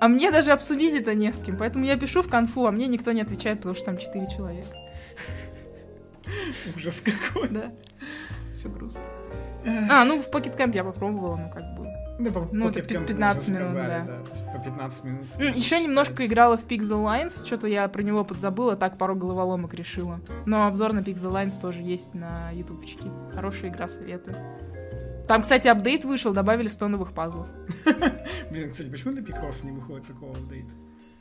А мне даже обсудить это не с кем. Поэтому я пишу в конфу, а мне никто не отвечает, потому что там четыре человека. Ужас какой. Да. Все грустно. А, ну в Pocket Camp я попробовала, ну как бы. Да, по Ну, это Camp мы 15 уже минут, сказали, да. То есть по 15 минут. Еще немножко играла в Pixel Lines, что-то я про него подзабыла, так пару головоломок решила. Но обзор на Pixel Lines тоже есть на ютубчике. Хорошая игра, советую. Там, кстати, апдейт вышел, добавили 100 новых пазлов. Блин, кстати, почему на Пикроса не выходит такого апдейта?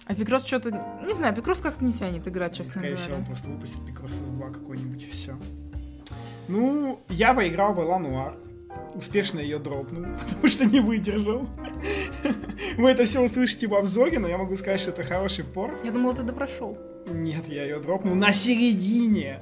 А Пикрос что-то... Не знаю, Пикрос как-то не тянет играть, честно Скорее говоря. всего, он просто выпустит Picross S2 какой-нибудь и все. Ну, я поиграл в Элануар. Успешно ее дропнул, потому что не выдержал. Вы это все услышите в обзоре, но я могу сказать, что это хороший порт. Я думала, ты допрошел. Нет, я ее дропнул на середине.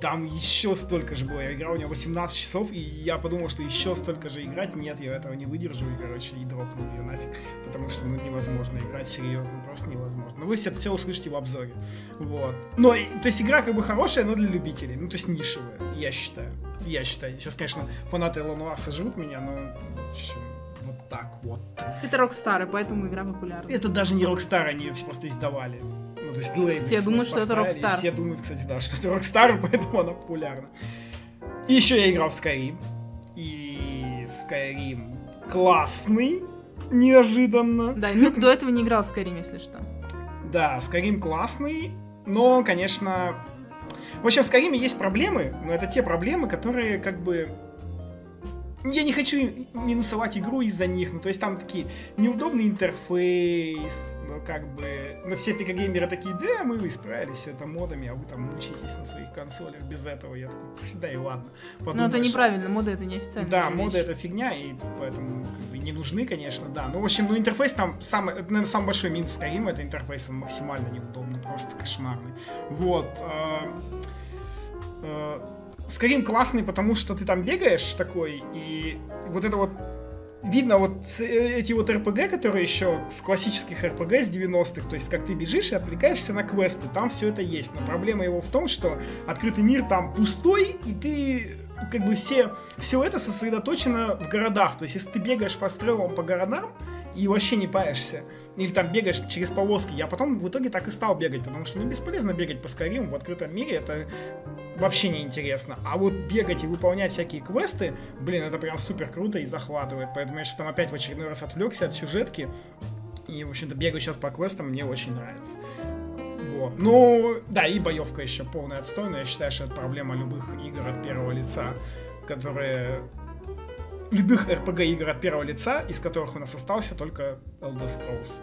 Там еще столько же было. Я играл у него 18 часов, и я подумал, что еще столько же играть. Нет, я этого не выдержу, и, короче, и дропнул ее нафиг. Потому что, ну, невозможно играть серьезно, просто невозможно. Но вы все это все услышите в обзоре. Вот. Но, то есть, игра как бы хорошая, но для любителей. Ну, то есть, нишевая, я считаю. Я считаю. Сейчас, конечно, фанаты Элануар сожрут меня, но в общем, вот так вот. Это и поэтому игра популярна. Это даже не Rockstar, они ее просто издавали. Ну, то есть лейбл Все думают, что это Rockstar. Все думают, кстати, да, что это Rockstar, поэтому она популярна. И еще я играл в Skyrim. И Skyrim классный, неожиданно. Да, ну кто этого не играл в Skyrim, если что. Да, Skyrim классный, но, конечно... В общем, в Skyrim есть проблемы, но это те проблемы, которые как бы я не хочу минусовать игру из-за них, ну то есть там такие неудобный интерфейс, ну как бы, но все пикагеймеры такие, да, мы исправились это модами, а вы там мучитесь на своих консолях без этого, я такой, да и ладно. Но это неправильно, моды это не официально. Да, моды это фигня, и поэтому как бы, не нужны, конечно, да. Ну, в общем, ну интерфейс там, самый, это, наверное, самый большой минус Skyrim, это интерфейс, он максимально неудобный, просто кошмарный. Вот. Э, э, Skyrim классный, потому что ты там бегаешь такой, и вот это вот видно вот эти вот РПГ, которые еще с классических РПГ с 90-х, то есть как ты бежишь и отвлекаешься на квесты, там все это есть. Но проблема его в том, что открытый мир там пустой, и ты как бы все, все это сосредоточено в городах. То есть если ты бегаешь по стрелам по городам и вообще не паришься, или там бегаешь через повозки. Я потом в итоге так и стал бегать, потому что ну, бесполезно бегать по Skyrim в открытом мире, это вообще не интересно. А вот бегать и выполнять всякие квесты, блин, это прям супер круто и захватывает. Поэтому я сейчас там опять в очередной раз отвлекся от сюжетки. И, в общем-то, бегаю сейчас по квестам, мне очень нравится. Вот. Ну, да, и боевка еще полная отстой, но я считаю, что это проблема любых игр от первого лица, которые любых RPG игр от первого лица, из которых у нас остался только Elder Scrolls.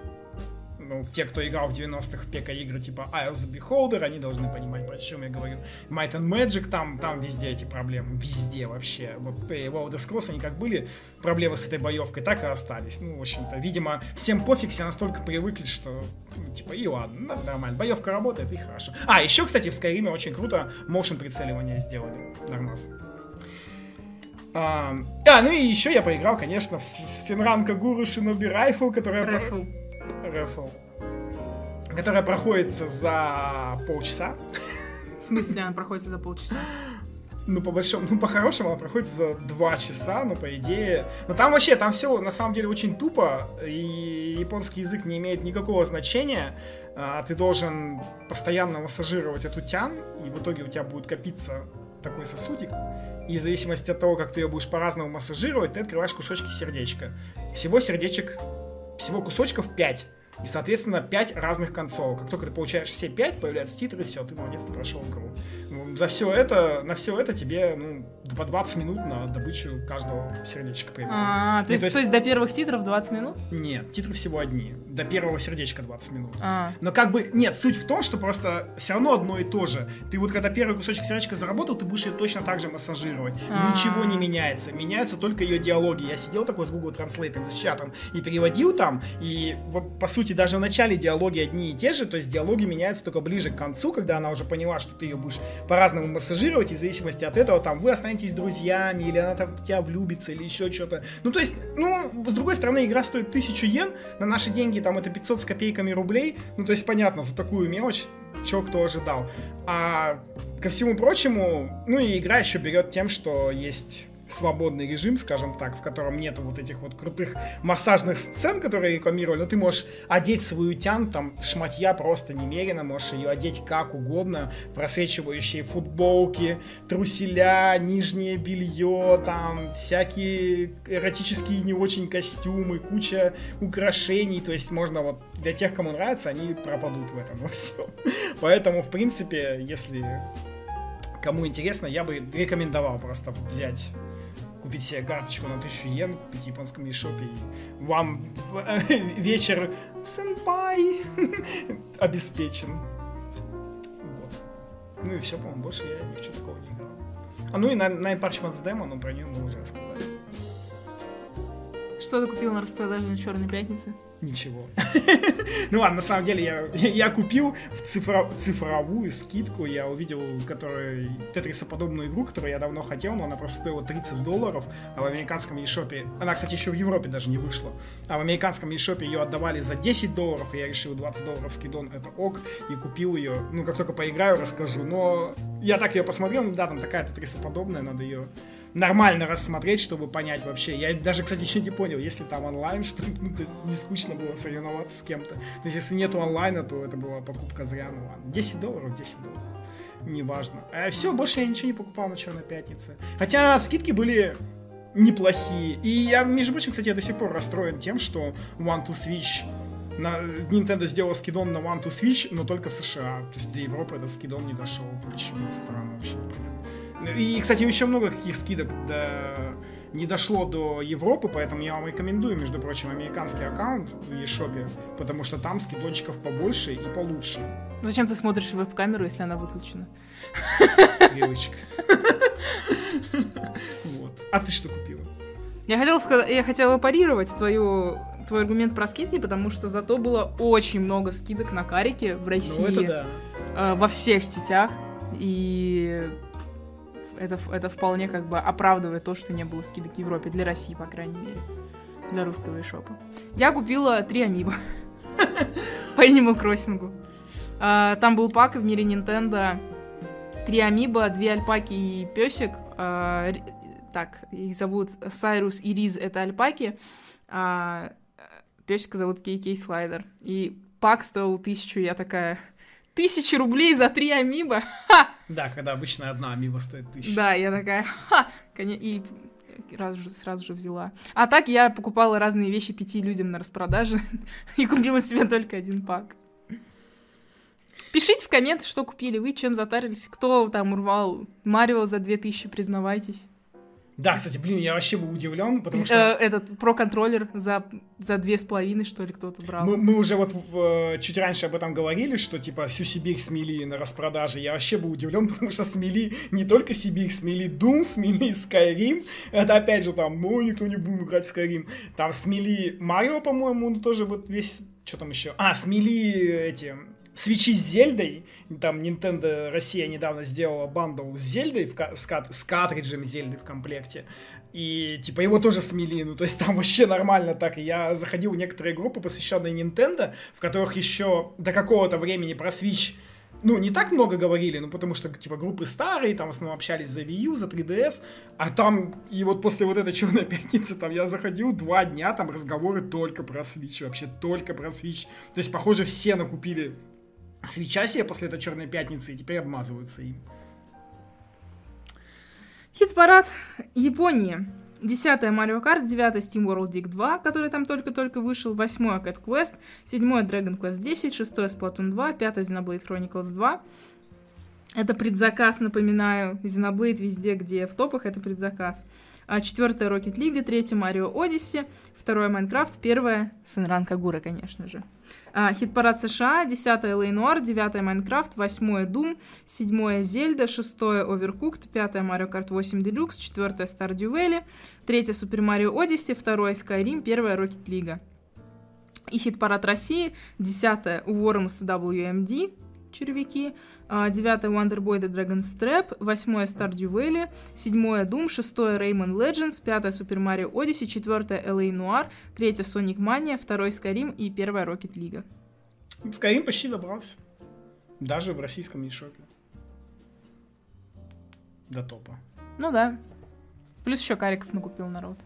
Ну, те, кто играл в 90-х в ПК игры типа Isle of Beholder, они должны понимать, про чем я говорю. Might and Magic, там, там везде эти проблемы. Везде вообще. Вот в Elder Scrolls они как были проблемы с этой боевкой, так и остались. Ну, в общем-то, видимо, всем пофиг, все настолько привыкли, что, ну, типа, и ладно, ну, нормально. Боевка работает, и хорошо. А, еще, кстати, в Skyrim очень круто motion прицеливание сделали. Нормас. А, а, ну и еще я поиграл, конечно, в Синранка Гуру Шиноби Райфл, которая... Рэфл. Рэфл. Которая проходится за полчаса. В смысле она проходится за полчаса? Ну, по большому, ну, по-хорошему она проходит за два часа, ну, по идее. Но там вообще, там все на самом деле очень тупо, и японский язык не имеет никакого значения. А, ты должен постоянно массажировать эту тян, и в итоге у тебя будет копиться такой сосудик, и в зависимости от того, как ты ее будешь по-разному массажировать, ты открываешь кусочки сердечка. Всего сердечек, всего кусочков 5. И, соответственно, 5 разных концов. Как только ты получаешь все 5, появляются титры, все, ты молодец, ты прошел игру. Ну, за все это, на все это тебе, ну, по 20 минут на добычу каждого сердечка примерно. А, то, есть, то, есть, то есть до первых титров 20 минут? Нет, титры всего одни. До первого сердечка 20 минут. А. Но как бы, нет, суть в том, что просто все равно одно и то же. Ты вот когда первый кусочек сердечка заработал, ты будешь ее точно так же массажировать. А. Ничего не меняется. Меняются только ее диалоги. Я сидел такой с Google Translate, с чатом, и переводил там, и по сути даже в начале диалоги одни и те же, то есть диалоги меняются только ближе к концу, когда она уже поняла, что ты ее будешь по-разному массажировать, и в зависимости от этого там вы останетесь друзьями, или она там в тебя влюбится, или еще что-то. Ну, то есть, ну, с другой стороны, игра стоит 1000 йен, на наши деньги там это 500 с копейками рублей, ну, то есть, понятно, за такую мелочь, что кто ожидал. А ко всему прочему, ну и игра еще берет тем, что есть свободный режим, скажем так, в котором нету вот этих вот крутых массажных сцен, которые рекламировали, но ты можешь одеть свою тян, там шматья просто немерено, можешь ее одеть как угодно, просвечивающие футболки, труселя, нижнее белье, там всякие эротические не очень костюмы, куча украшений, то есть можно вот для тех, кому нравится, они пропадут в этом во всем. Поэтому, в принципе, если кому интересно, я бы рекомендовал просто взять купить себе карточку на 1000 йен, купить в японском eShop, и вам вечер сенпай обеспечен. Вот. Ну и все, по-моему, больше я ничего такого не играл. А ну и на Nine Parchments Demo, но про нее мы уже рассказали. Что ты купил на распродаже на Черной пятнице? Ничего. ну ладно, на самом деле я, я купил в цифро, цифровую скидку, я увидел которую, тетрисоподобную игру, которую я давно хотел, но она просто стоила 30 долларов, а в американском eShop, она, кстати, еще в Европе даже не вышла, а в американском eShop ее отдавали за 10 долларов, и я решил 20 долларов скидон, это ок, и купил ее, ну, как только поиграю, расскажу, но я так ее посмотрел, ну да, там такая тетрисоподобная, надо ее нормально рассмотреть, чтобы понять вообще. Я даже, кстати, еще не понял, если там онлайн, что ну, не скучно было соревноваться с кем-то. То есть, если нету онлайна, то это была покупка зря, ну ладно. 10 долларов, 10 долларов. Неважно. А все, больше я ничего не покупал на Черной Пятнице. Хотя скидки были неплохие. И я, между прочим, кстати, я до сих пор расстроен тем, что One to Switch на, Nintendo сделала скидон на One to Switch, но только в США. То есть до Европы этот скидон не дошел. Почему? Странно вообще непонятно. И, кстати, еще много каких скидок до... не дошло до Европы, поэтому я вам рекомендую, между прочим, американский аккаунт в eShop, потому что там скидончиков побольше и получше. Зачем ты смотришь веб-камеру, если она выключена? Привычка. Вот. А ты что купила? Я хотела, сказать, я хотела парировать твою, твой аргумент про скидки, потому что зато было очень много скидок на карики в России. Ну, это да. э, во всех сетях. И это, это вполне как бы оправдывает то, что не было скидок в Европе. Для России, по крайней мере. Для русского шопа. Я купила три амиба по Animal Crossing. А, Там был пак в мире Nintendo. Три амиба, две альпаки и песик. А, Так, их зовут Сайрус и Риз, это альпаки. А песика зовут Кей-Кей Слайдер. И пак стоил тысячу, я такая... Тысяча рублей за три амиба? Ха! Да, когда обычно одна амиба стоит тысячу. Да, я такая, ха! И сразу же, сразу же взяла. А так я покупала разные вещи пяти людям на распродаже и купила себе только один пак. Пишите в комменты, что купили вы, чем затарились, кто там урвал Марио за 2000, признавайтесь. Да, кстати, блин, я вообще был удивлен, потому Э, что Этот про-контроллер за, за две с половиной, что ли, кто-то брал. мы, мы уже вот в- чуть раньше об этом говорили, что типа всю Сибирь смели на распродаже. Я вообще был удивлен, потому что смели не только Сибирь, смели Doom, смели Skyrim. Это опять же там, ну, никто не будет играть в Skyrim. Там смели Марио, по-моему, ну тоже вот весь... Что там еще? А, смели эти свечи с Зельдой. Там Nintendo Россия недавно сделала бандл с Зельдой, с, кат- с картриджем Зельды в комплекте. И типа его тоже смели. Ну, то есть там вообще нормально так. И я заходил в некоторые группы, посвященные Nintendo, в которых еще до какого-то времени про Switch ну, не так много говорили, ну, потому что, типа, группы старые, там, в основном общались за Wii U, за 3DS, а там, и вот после вот этой Черной Пятницы, там, я заходил два дня, там, разговоры только про Switch, вообще только про Switch. То есть, похоже, все накупили свеча себе после этой Черной Пятницы и теперь обмазываются им. Хит-парад Японии. 10 Mario Kart, 9 Steam World Dig 2, который там только-только вышел, 8 Cat Quest, 7 Dragon Quest 10, 6 Splatoon 2, 5 Xenoblade Chronicles 2. Это предзаказ, напоминаю. Xenoblade везде, где в топах, это предзаказ. А четвертая Rocket League, третья Mario Odyssey, второе Minecraft, первое Senran Kagura, конечно же. А, хит-парад США, 10 LA Noir, 9 Minecraft, 8 Doom, 7 Зельда, 6 Overcooked, 5 Mario Kart 8 Deluxe, 4 Stardew Valley, 3 Super Mario Odyssey, 2 Skyrim, 1 Rocket League. И хит-парад России, 10 Worms WMD, червяки, 9 Wonderboy The Dragon's Trap, 8 Stardew Valley, 7 Doom, 6 Rayman Legends, 5 Super Mario Odyssey, 4 LA Noir, 3 Sonic Mania, 2 Skyrim и 1 Rocket League. Skyrim почти добрался. Даже в российском eShop. До топа. Ну да. Плюс еще кариков накупил народ.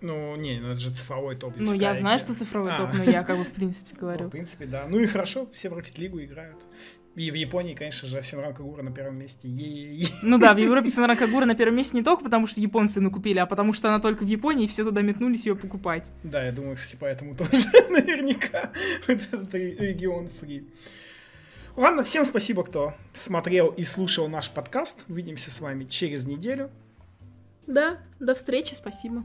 Ну, не, ну это же цифровой топ. Ну, я знаю, что цифровой А. топ, но я как бы в принципе Ну, говорю. в принципе, да. Ну и хорошо, все в Rocket League играют. И в Японии, конечно же, Синран Кагура на первом месте. Е-е-е. Ну да, в Европе Сонара Кагура на первом месте не только потому, что японцы накупили, а потому что она только в Японии, и все туда метнулись ее покупать. Да, я думаю, кстати, поэтому тоже наверняка вот этот ре- регион фри. Ладно, всем спасибо, кто смотрел и слушал наш подкаст. Увидимся с вами через неделю. Да, до встречи, спасибо.